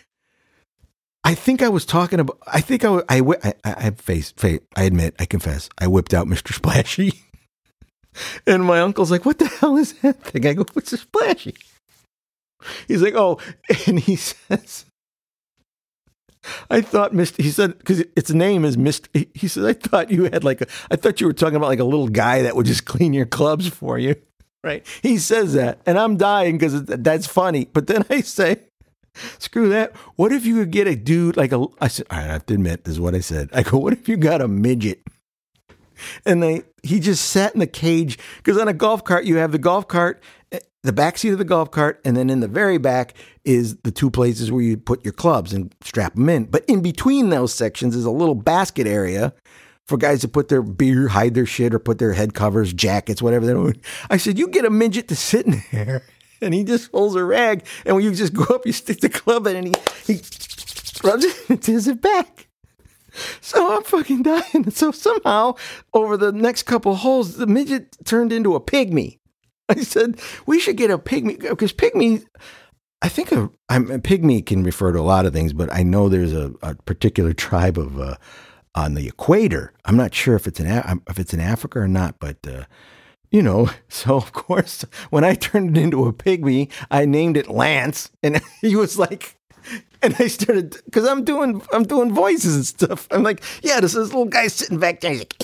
I think I was talking about. I think I I I, I, face, face. I admit. I confess. I whipped out Mr. Splashy, *laughs* and my uncle's like, "What the hell is that thing?" I go, "What's a Splashy?" He's like, oh, *laughs* and he says, I thought Mr. He said because its name is Mr. He said I thought you had like a. I thought you were talking about like a little guy that would just clean your clubs for you, *laughs* right? He says that, and I'm dying because that's funny. But then I say, screw that. What if you could get a dude like a? I said I have to admit this is what I said. I go, what if you got a midget? And they he just sat in the cage because on a golf cart you have the golf cart the back seat of the golf cart, and then in the very back is the two places where you put your clubs and strap them in. But in between those sections is a little basket area for guys to put their beer, hide their shit, or put their head covers, jackets, whatever they're doing. I said, you get a midget to sit in there. *laughs* And he just holds a rag, and when you just go up, you stick the club in, and he, he rubs it *laughs* into it back. So I'm fucking dying. *laughs* So somehow, over the next couple holes, the midget turned into a pygmy. *laughs* I said we should get a pygmy because pygmy. I think a, I'm, a pygmy can refer to a lot of things, but I know there's a, a particular tribe of uh, on the equator. I'm not sure if it's in if it's in Africa or not, but uh, you know. *laughs* So of course, when I turned it into a pygmy, I named it Lance, and *laughs* he was like, *laughs* and I started because I'm doing I'm doing voices and stuff. I'm like, yeah, this is this little guy sitting back there. Like,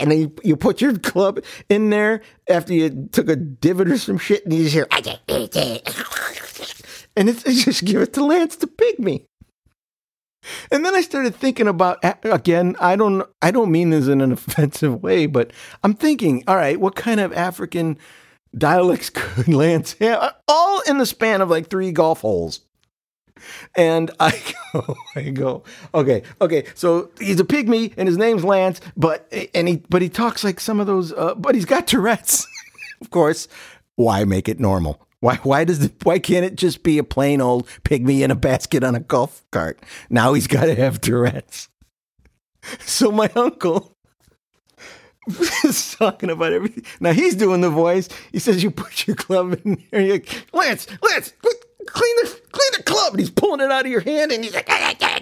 and then you, you put your club in there after you took a divot or some shit, and you just hear, *laughs* and it's, it's just give it to Lance the pygmy. And then I started thinking about again. I don't I don't mean this in an *laughs* offensive way, but I'm thinking, all right, what kind of African dialects could Lance have? All in the span of like three golf holes. And I *laughs* go, I go, okay, okay. So he's a pygmy, and his name's Lance, but and he but he talks like some of those, uh, but he's got Tourette's. *laughs* of course, why make it normal? Why why does it, why can't it just be a plain old pygmy in a basket on a golf cart? Now he's got to have Tourette's. *laughs* So my uncle is talking about everything. Now he's doing the voice. He says, "You put your club in there." You're like, Lance, Lance, clean the clean the club. And he's pulling it out of your hand, and he's like, ah, ah,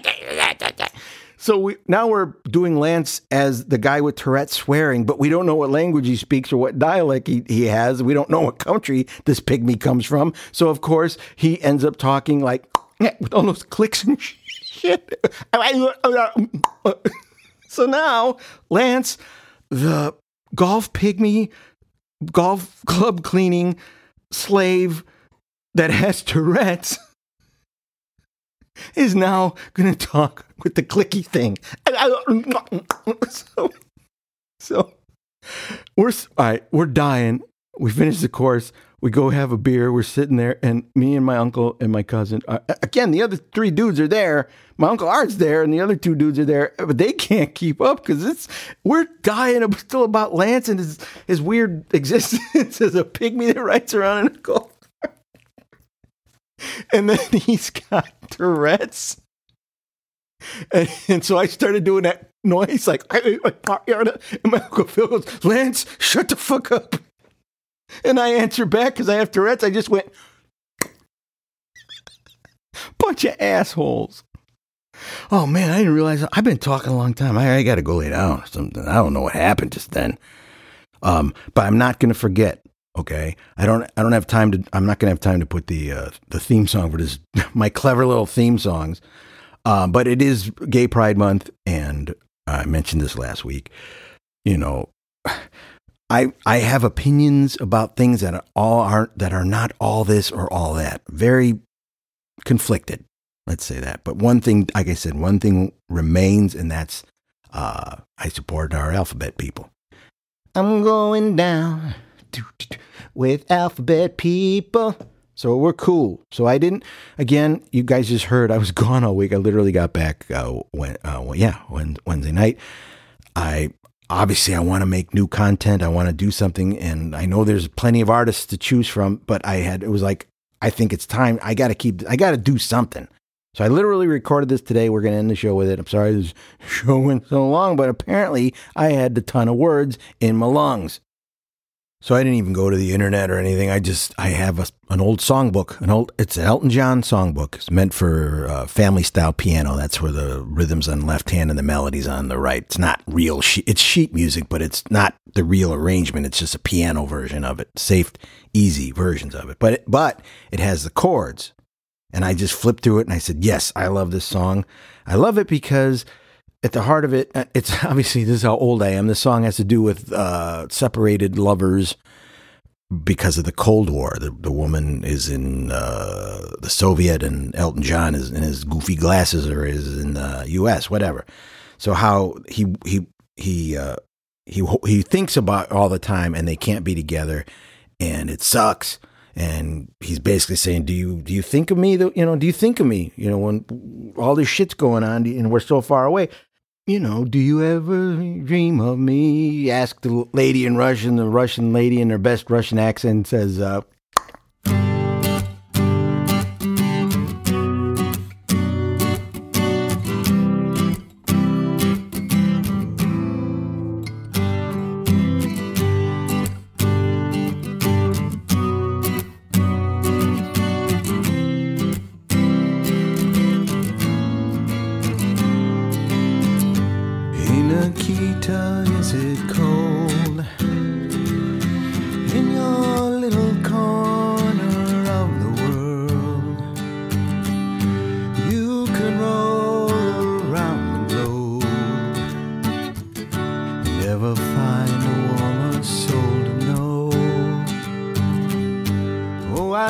ah, so we now we're doing Lance as the guy with Tourette swearing, but we don't know what language he speaks or what dialect he, he has. We don't know what country this pygmy comes from. So of course he ends up talking like with all those clicks and *laughs* shit. so now Lance the golf pygmy, golf club cleaning slave that has Tourette's is now going to talk with the clicky thing. *laughs* So, so we're all right. We're dying. We finish the course. We go have a beer. We're sitting there, and me and my uncle and my cousin. Uh, again, the other three dudes are there. My uncle Art's there, and the other two dudes are there, but they can't keep up because it's we're dying still about Lance and his his weird *laughs* existence as a pygmy that rides around in a golf and then *laughs* he's got Tourette's. And, and, so I started doing that noise, like, and my Uncle Phil goes, Lance, shut the fuck up. And I answer back because I have Tourette's. I just went, bunch of assholes. Oh man, I didn't realize I've been talking a long time. I, I got to go lay down or something. I don't know what happened just then. Um, but I'm not going to forget. Okay, I don't. I don't have time to. I'm not going to have time to put the uh, the theme song for this. *laughs* My clever little theme songs. Um, but it is Gay Pride Month, and I mentioned this last week. You know, *sighs* I I have opinions about things that are all aren't that are not all this or all that. Very conflicted. Let's say that. But one thing, like I said, one thing remains, and that's uh, I support our alphabet people. I'm going down with alphabet people. So we're cool. So I didn't. Again, you guys just heard I was gone all week. I literally got back uh, when, uh, yeah, Wednesday night. I obviously I want to make new content. I want to do something, and I know there's plenty of artists to choose from. But I had it was like I think it's time. I got to keep. I got to do something. So I literally recorded this today. We're going to end the show with it. I'm sorry this *laughs* show went so long, but apparently I had a ton of words in my lungs. So I didn't even go to the internet or anything. I just I have a, an old songbook, an old it's an Elton John songbook. It's meant for uh, family style piano. That's where the rhythms on the left hand and the melodies on the right. It's not real. She- it's sheet music, but it's not the real arrangement. It's just a piano version of it, safe, easy versions of it. But it, but it has the chords, and I just flipped through it and I said, yes, I love this song. I love it because at the heart of it, uh, it's *laughs* obviously this is how old I am. The song has to do with uh, separated lovers because of the Cold War. The, the woman is in uh, the Soviet, and Elton John is in his goofy glasses, or is in the U.S. Whatever. So how he he he uh, he he thinks about all the time, and they can't be together, and it sucks. And he's basically saying, "Do you do you think of me? you know, do you think of me? You know, when all this shit's going on, and we're so far away." You know, do you ever dream of me? Asked the lady in Russian. The Russian lady in her best Russian accent says, uh,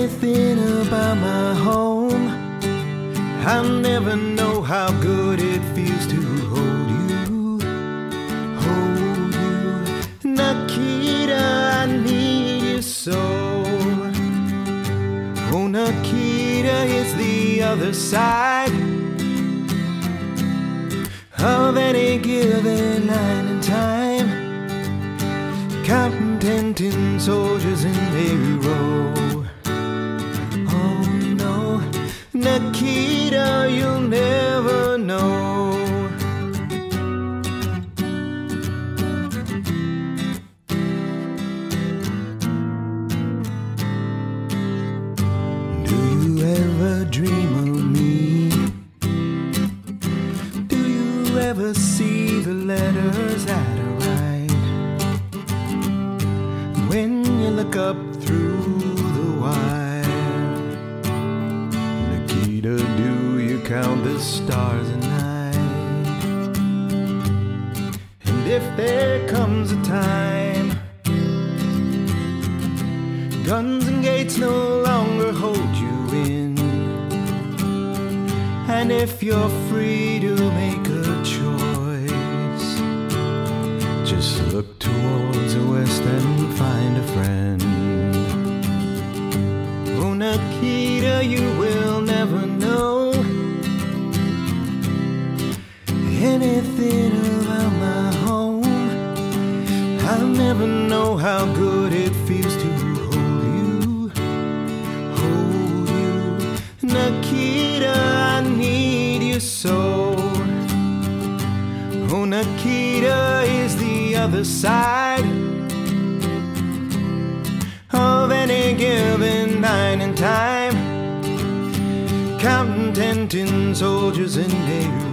anything about my home. I'll never know how good it feels to hold you, hold you. Nikita, I need you so. Oh, Nikita, it's the other side of any given line in time. Counting soldiers in a row. Nikita, you'll never know. There comes a time, guns and gates no longer hold you in. And if you're free other side of any given night and time. Counting ten tin soldiers in a